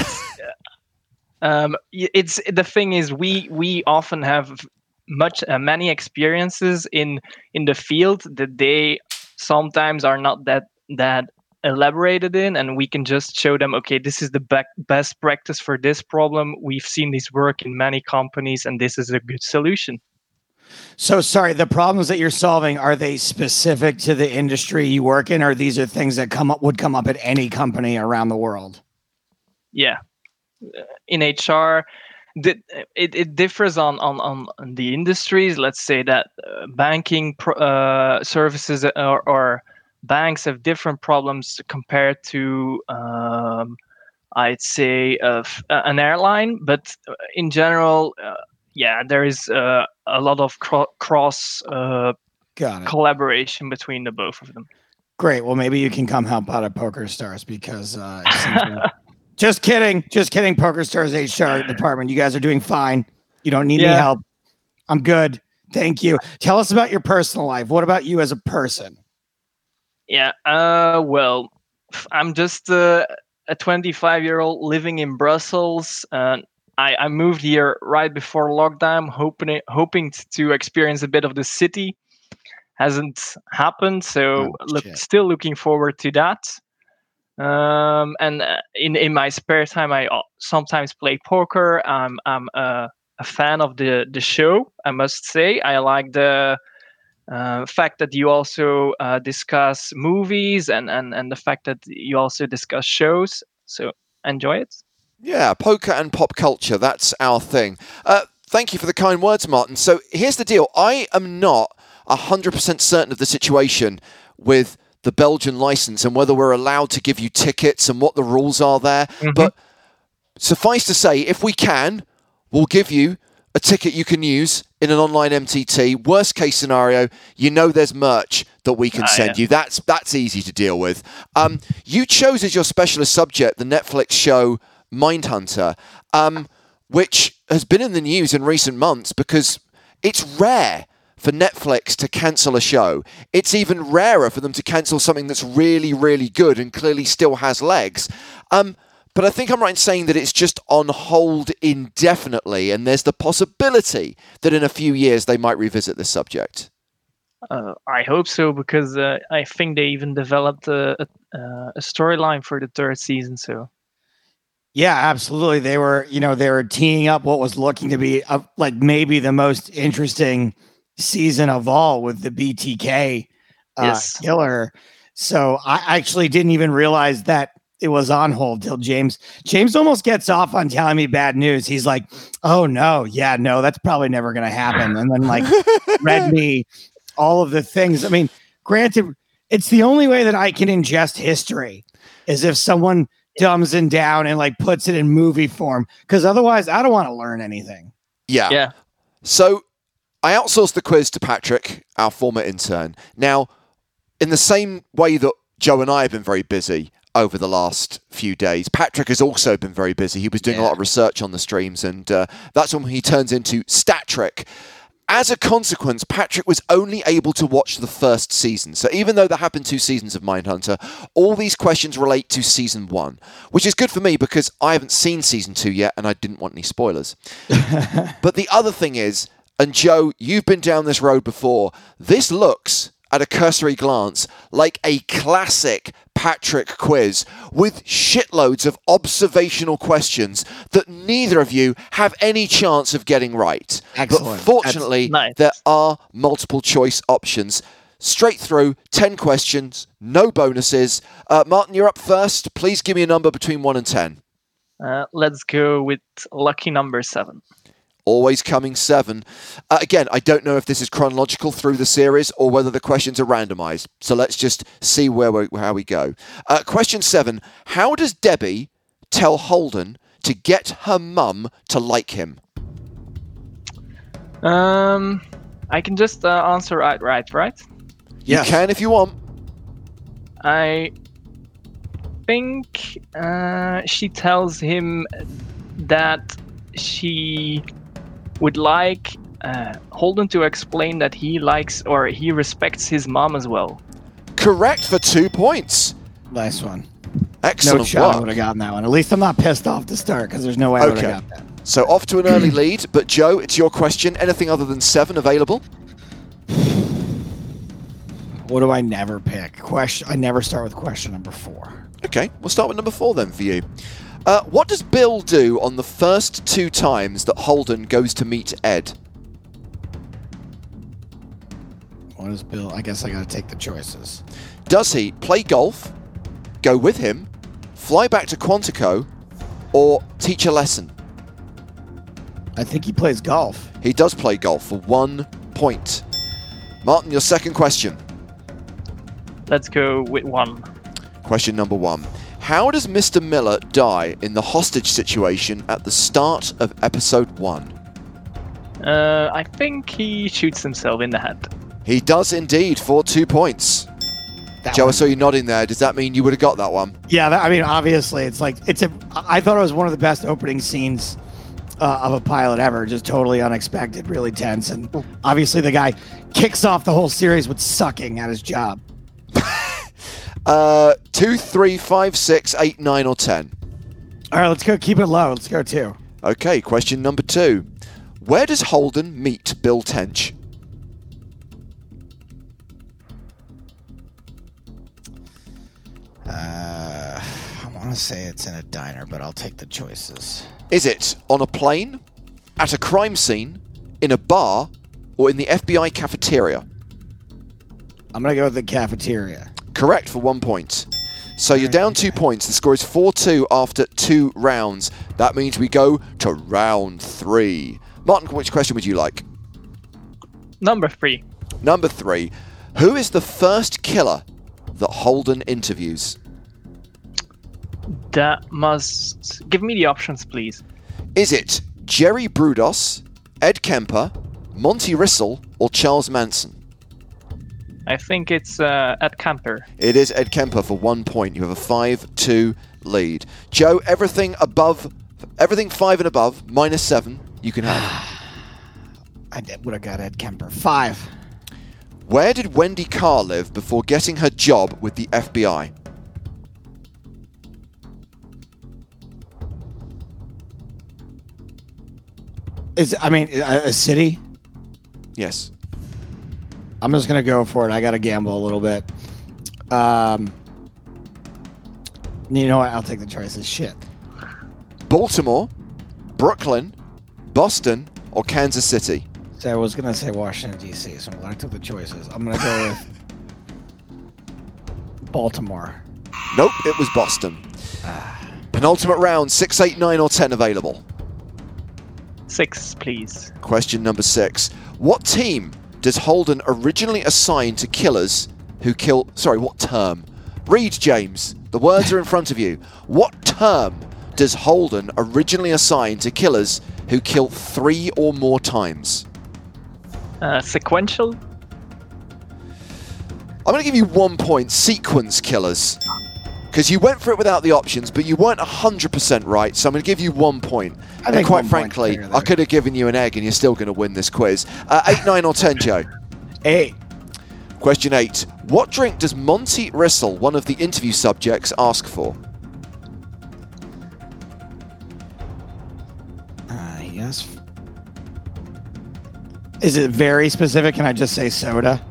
um, it's the thing is we we often have much uh, many experiences in in the field that they sometimes are not that that elaborated in and we can just show them okay this is the bec best practice for this problem. We've seen this work in many companies and this is a good solution. So sorry, the problems that you're solving are they specific to the industry you work in, or these are things that come up would come up at any company around the world? yeah. Uh, in hr it, it differs on, on, on the industries. Let's say that uh, banking pro- uh, services or, or banks have different problems compared to um, i'd say uh, uh, an airline but uh, in general uh, yeah there is uh, a lot of cro- cross uh, collaboration between the both of them Great. Well, maybe you can come help out at Poker Stars because uh, like- just kidding, just kidding. Poker Stars HR department, you guys are doing fine. You don't need any help. I'm good. Thank you. Tell us about your personal life. What about you as a person? Yeah. Uh. Well, I'm just uh, a 25 year old living in Brussels. Uh, I I moved here right before lockdown, hoping hoping to experience a bit of the city. Hasn't happened, so Oh, look, still looking forward to that. Um, and uh, in in my spare time, I uh, sometimes play poker. I'm I'm a, a fan of the the show. I must say, I like the uh, fact that you also uh, discuss movies and, and and the fact that you also discuss shows. So enjoy it. Yeah, poker and pop culture. That's our thing. Uh, thank you for the kind words, Martin. So here's the deal I am not 100% certain of the situation with the Belgian license and whether we're allowed to give you tickets and what the rules are there. But suffice to say, if we can, we'll give you a ticket you can use in an online MTT. Worst case scenario, you know there's merch that we can Ah, send yeah. you. That's that's easy to deal with. Um, you chose as your specialist subject the Netflix show Mindhunter, um, which has been in the news in recent months because it's rare for Netflix to cancel a show. It's even rarer for them to cancel something that's really, really good and clearly still has legs. Um, but I think I'm right in saying that it's just on hold indefinitely, and there's the possibility that in a few years they might revisit this subject. Uh, I hope so because uh, I think they even developed a, a, uh, a storyline for the third season. So Yeah, absolutely. They were, you know, they were teeing up what was looking to be a, like maybe the most interesting season of all with the BTK uh, Yes. killer. So I actually didn't even realize that it was on hold till James. James almost gets off on telling me bad news. He's like, "Oh no, yeah, no, that's probably never going to happen." And then like read me all of the things. I mean, granted, It's the only way that I can ingest history is if someone dumbs it down and like puts it in movie form. Because otherwise, I don't want to learn anything. Yeah. Yeah. So I outsourced the quiz to Patrick, our former intern. Now, in the same way that Joe and I have been very busy over the last few days, Patrick has also been very busy. He was doing a lot of research on the streams, and uh, that's when he turns into Statrick. As a consequence, Patrick was only able to watch the first season. So even though there happened two seasons of Mindhunter, all these questions relate to season one, which is good for me because I haven't seen season two yet and I didn't want any spoilers. but the other thing is, and Joe, you've been down this road before, this looks at a cursory glance like a classic Patrick quiz with shitloads of observational questions that neither of you have any chance of getting right. Excellent. But fortunately, Nice. there are multiple choice options. Straight through, 10 questions, no bonuses. Uh, Martin, you're up first. Please give me a number between 1 and 10. Uh, let's go with lucky number seven. Always coming seven. Uh, again, I don't know if this is chronological through the series or whether the questions are randomized. So let's just see where we, how we go. Uh, question seven How does Debbie tell Holden to get her mum to like him? Um, I can just uh, answer right, right, right. You can if you want. I think uh, she tells him that she would like uh, Holden to explain that he likes or he respects his mom as well. Correct for two points. Nice one. Excellent. No Excellent shot I would have gotten that one. At least I'm not pissed off to start because there's no way I would Okay. have got that. So off to an early lead, but Joe, it's your question. Anything other than seven available? What do I never pick? Question. I never start with question number four. Okay, we'll start with number four then for you. Uh, what does Bill do on the first two times that Holden goes to meet Ed? What does Bill? I guess I got to take the choices. Does he play golf, go with him, fly back to Quantico, or teach a lesson? I think he plays golf. He does play golf for one point. Martin, your second question. Let's go with one. Question number one. How does Mr. Miller die in the hostage situation at the start of episode one? Uh, I think he shoots himself in the head. He does indeed for two points. That Joe, I saw you nodding there. Does that mean you would have got that one? Yeah, that, I mean, obviously, it's like it's a. I thought it was one of the best opening scenes uh, of a pilot ever. Just totally unexpected, really tense, and obviously the guy kicks off the whole series with sucking at his job. Uh, two, three, five, six, eight, nine, or ten. All right, let's go. Keep it low. Let's go two. Okay, question number two. Where does Holden meet Bill Tench? Uh, I want to say it's in a diner, but I'll take the choices. Is it on a plane, at a crime scene, in a bar, or in the FBI cafeteria? I'm gonna go with the cafeteria. Correct for one point. So you're down two points. The score is 4 2 after two rounds. That means we go to round three. Martin, which question would you like? Number three. Number three. Who is the first killer that Holden interviews? That must give me the options, please. Is it Jerry Brudos, Ed Kemper, Monty Rissell, or Charles Manson? I think it's uh, Ed Kemper. It is Ed Kemper for one point. You have a 5 2 lead. Joe, everything above, everything five and above, minus seven, you can have. I would have got Ed Kemper. Five. Where did Wendy Carr live before getting her job with the FBI? Is I mean a, a city? Yes. I'm just gonna go for it. I gotta gamble a little bit. Um, you know what? I'll take the choices. Shit. Baltimore, Brooklyn, Boston, or Kansas City? So I was gonna say Washington D.C. So I'm glad I took the choices. I'm gonna go with Baltimore. Nope, it was Boston. Penultimate round, six, eight, nine, or 10 available. Six, please. Question number six. What team does Holden originally assign to killers who kill. Sorry, what term? Read, James. The words are in front of you. What term does Holden originally assign to killers who kill three or more times? Uh, sequential. I'm going to give you one point. Sequence killers. Because you went for it without the options, but you weren't 100% right, so I'm going to give you one point. I and quite frankly, I could have given you an egg and you're still going to win this quiz. Uh, 8, 9, or 10, Joe? Eight. Question 8. What drink does Monty Rissell, one of the interview subjects, ask for? Uh, yes. Is it very specific? Can I just say soda?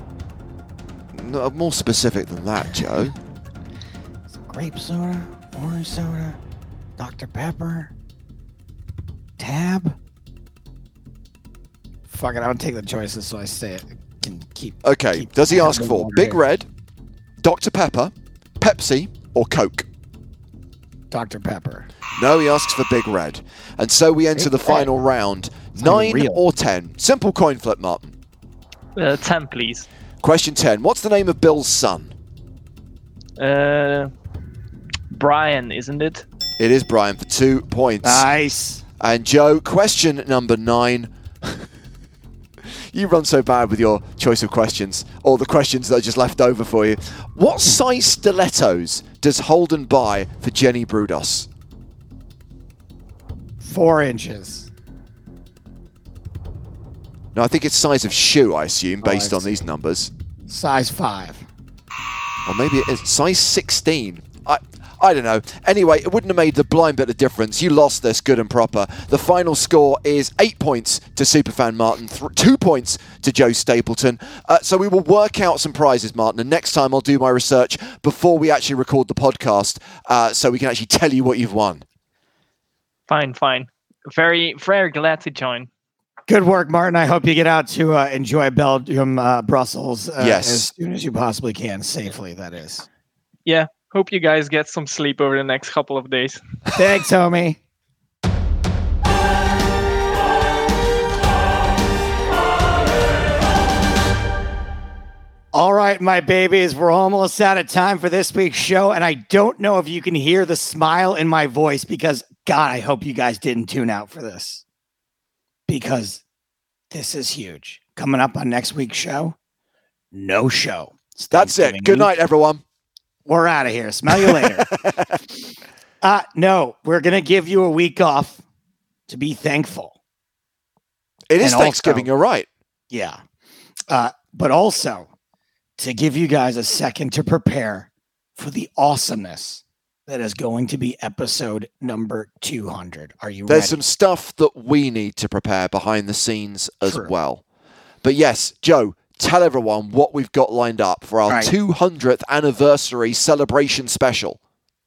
No, more specific than that, Joe. Grape soda, orange soda, Dr. Pepper, Tab. Fuck it, I'm gonna take the choices so I say it. Can keep. Okay, keep does he ask of for water Big here. Red, Dr. Pepper, Pepsi, or Coke? Dr. Pepper. No, he asks for Big Red. And so we enter Big the Red. final round. not 9 real. or 10? Simple coin flip, Martin. Uh, 10, please. Question 10. What's the name of Bill's son? Uh, Brian, isn't it? It is Brian for two points. Nice. And Joe, question number nine. you run so bad with your choice of questions, or the questions that are just left over for you. What size stilettos does Holden buy for Jerry Brudos? Four inches. No, I think it's size of shoe, I assume, Oh, based I on these numbers. Size five. Or maybe it is size 16. I, I don't know. Anyway, it wouldn't have made the blind bit of difference. You lost this good and proper. The final score is eight points to Superfan Martin, th- two points to Joe Stapleton. Uh, so we will work out some prizes, Martin, and next time I'll do my research before we actually record the podcast uh, so we can actually tell you what you've won. Fine, fine. Very, very glad to join. Good work, Martin. I hope you get out to uh, enjoy Belgium, uh, Brussels, uh, Yes. as soon as you possibly can, safely. That is. Yeah, hope you guys get some sleep over the next couple of days. Thanks, homie. All right, my babies, we're almost out of time for this week's show. And I don't know if you can hear the smile in my voice because, God, I hope you guys didn't tune out for this because this is huge. Coming up on next week's show, no show. That's it. Good night, everyone. We're out of here. Smell you later. uh, no, we're going to give you a week off to be thankful. It is And also- Thanksgiving, you're right. Yeah. Uh, but also to give you guys a second to prepare for the awesomeness that is going to be episode number 200. Are you There's ready? some stuff that we need to prepare behind the scenes as True. well. But yes, Joe, tell everyone what we've got lined up for our Right. 200th anniversary celebration special.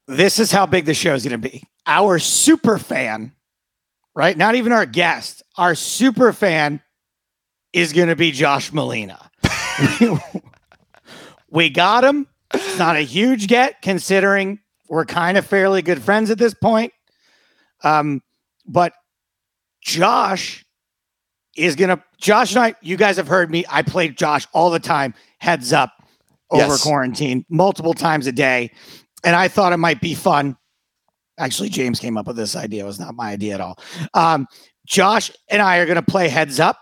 this is how big the show is going to be. Our super fan, right? Not even our guest, our super fan is going to be Josh Malina. we got him. It's not a huge get considering we're kind of fairly good friends at this point. Um, but Josh is going to, Josh and I, you guys have heard me. I play Josh all the time, heads up over Yes. quarantine, multiple times a day and I thought it might be fun. Actually, James came up with this idea. It was not my idea at all. Um, Josh and I are going to play heads up.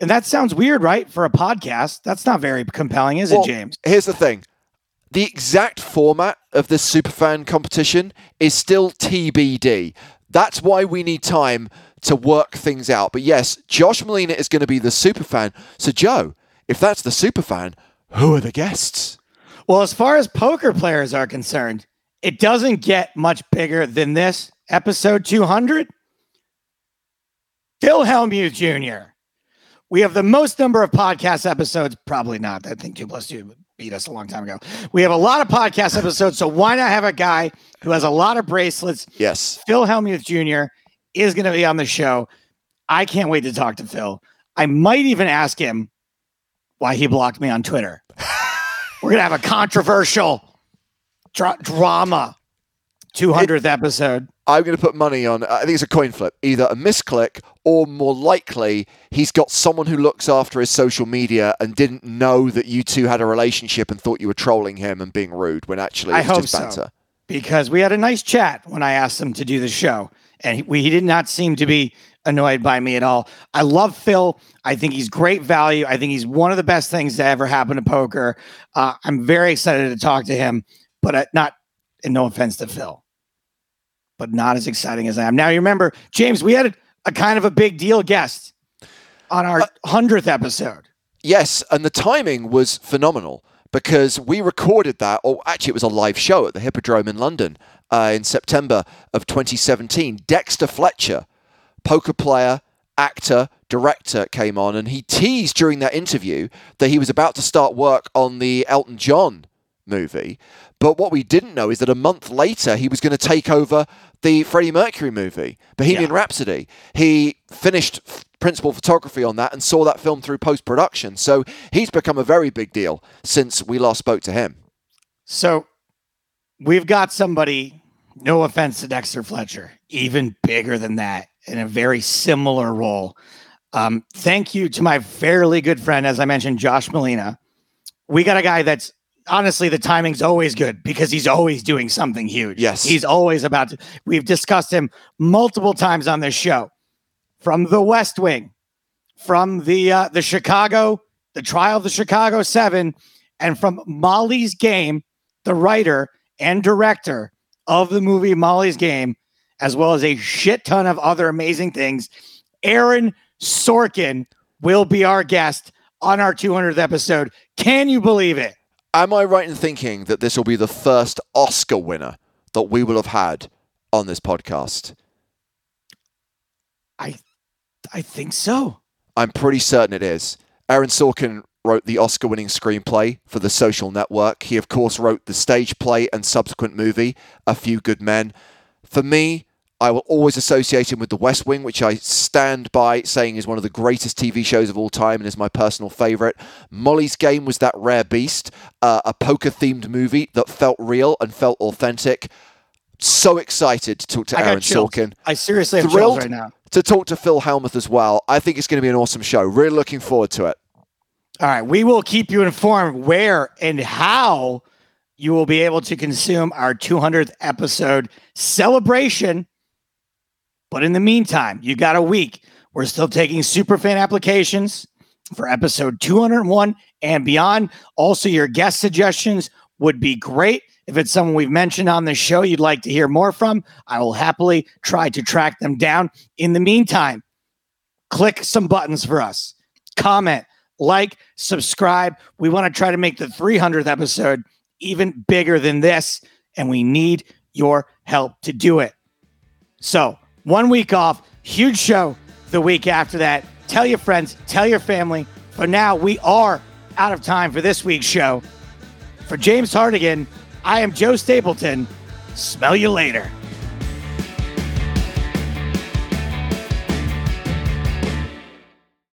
And that sounds weird, right? For a podcast. That's not very compelling, is Well, it, James? Here's the thing the exact format of this superfan competition is still TBD. That's why we need time to work things out. But yes, Josh Malina is going to be the super fan. So, Joe, if that's the super fan, who are the guests? Well, as far as poker players are concerned, it doesn't get much bigger than this episode 200. Phil Hellmuth Jr. We have the most number of podcast episodes. Probably not. I think two plus two beat us a long time ago. We have a lot of podcast episodes. So why not have a guy who has a lot of bracelets? Yes. Phil Hellmuth Jr. is going to be on the show. I can't wait to talk to Phil. I might even ask him why he blocked me on Twitter. We're going to have a controversial dra- drama 200th episode. I'm going to put money on. I think it's a coin flip. Either a misclick, or more likely, he's got someone who looks after his social media and didn't know that you two had a relationship and thought you were trolling him and being rude when actually I it was hope just so. banter. because we had a nice chat when I asked him to do the show, and he, we, he did not seem to be annoyed by me at all. I love Phil. I think he's great value. I think he's one of the best things to ever happen to poker. Uh, I'm very excited to talk to him, but uh, not, and no offense to Phil, but not as exciting as I am. Now, you remember, James, we had a, a kind of a big deal guest on our 100th episode. Yes, and the timing was phenomenal because we recorded that, or actually, it was a live show at the Hippodrome in London uh, in September of 2017. Dexter Fletcher, poker player, actor, director, came on, and he teased during that interview that he was about to start work on the Elton John movie. But what we didn't know is that a month later, he was going to take over the Freddie Mercury movie, Bohemian Yeah. Rhapsody. He finished f- principal photography on that and saw that film through post production. So he's become a very big deal since we last spoke to him. So we've got somebody, no offense to Dexter Fletcher, even bigger than that in a very similar role. Um, thank you to my fairly good friend, as I mentioned, Josh Malina. We got a guy that's honestly the timing's always good because he's always doing something huge. Yes. He's always about to. We've discussed him multiple times on this show from the West Wing, from the uh, the Chicago, the trial of the Chicago Seven, and from Molly's Game, the writer and director of the movie Molly's Game, as well as a shit ton of other amazing things. Aaron Sorkin will be our guest on our 200th episode. Can you believe it? Am I right in thinking that this will be the first Oscar winner that we will have had on this podcast? I I think so. I'm pretty certain it is. Aaron Sorkin wrote the Oscar winning screenplay for The Social Network. He, of course, wrote the stage play and subsequent movie, A Few Good Men. For me, I will always associate him with The West Wing, which I stand by saying is one of the greatest TV shows of all time and is my personal favorite. Molly's Game was that rare beast, uh, a poker themed movie that felt real and felt authentic. So excited to talk to I Aaron. Sorkin I seriously have Thrilled right now. to talk to Phil Hellmuth as well. I think it's going to be an awesome show. Really looking forward to it. All right, we will keep you informed where and how you will be able to consume our 200th episode celebration. But in the meantime, you got a week. We're still taking super fan applications for episode 201 and beyond. Also, your guest suggestions would be great. If it's someone we've mentioned on the show you'd like to hear more from, I will happily try to track them down. In the meantime, click some buttons for us. Comment, like, subscribe. We want to try to make the 300th episode even bigger than this, and we need your help to do it. So, one week off, huge show the week after that. Tell your friends, tell your family. For now, we are out of time for this week's show. For James Hartigan, I am Joe Stapleton. Smell you later.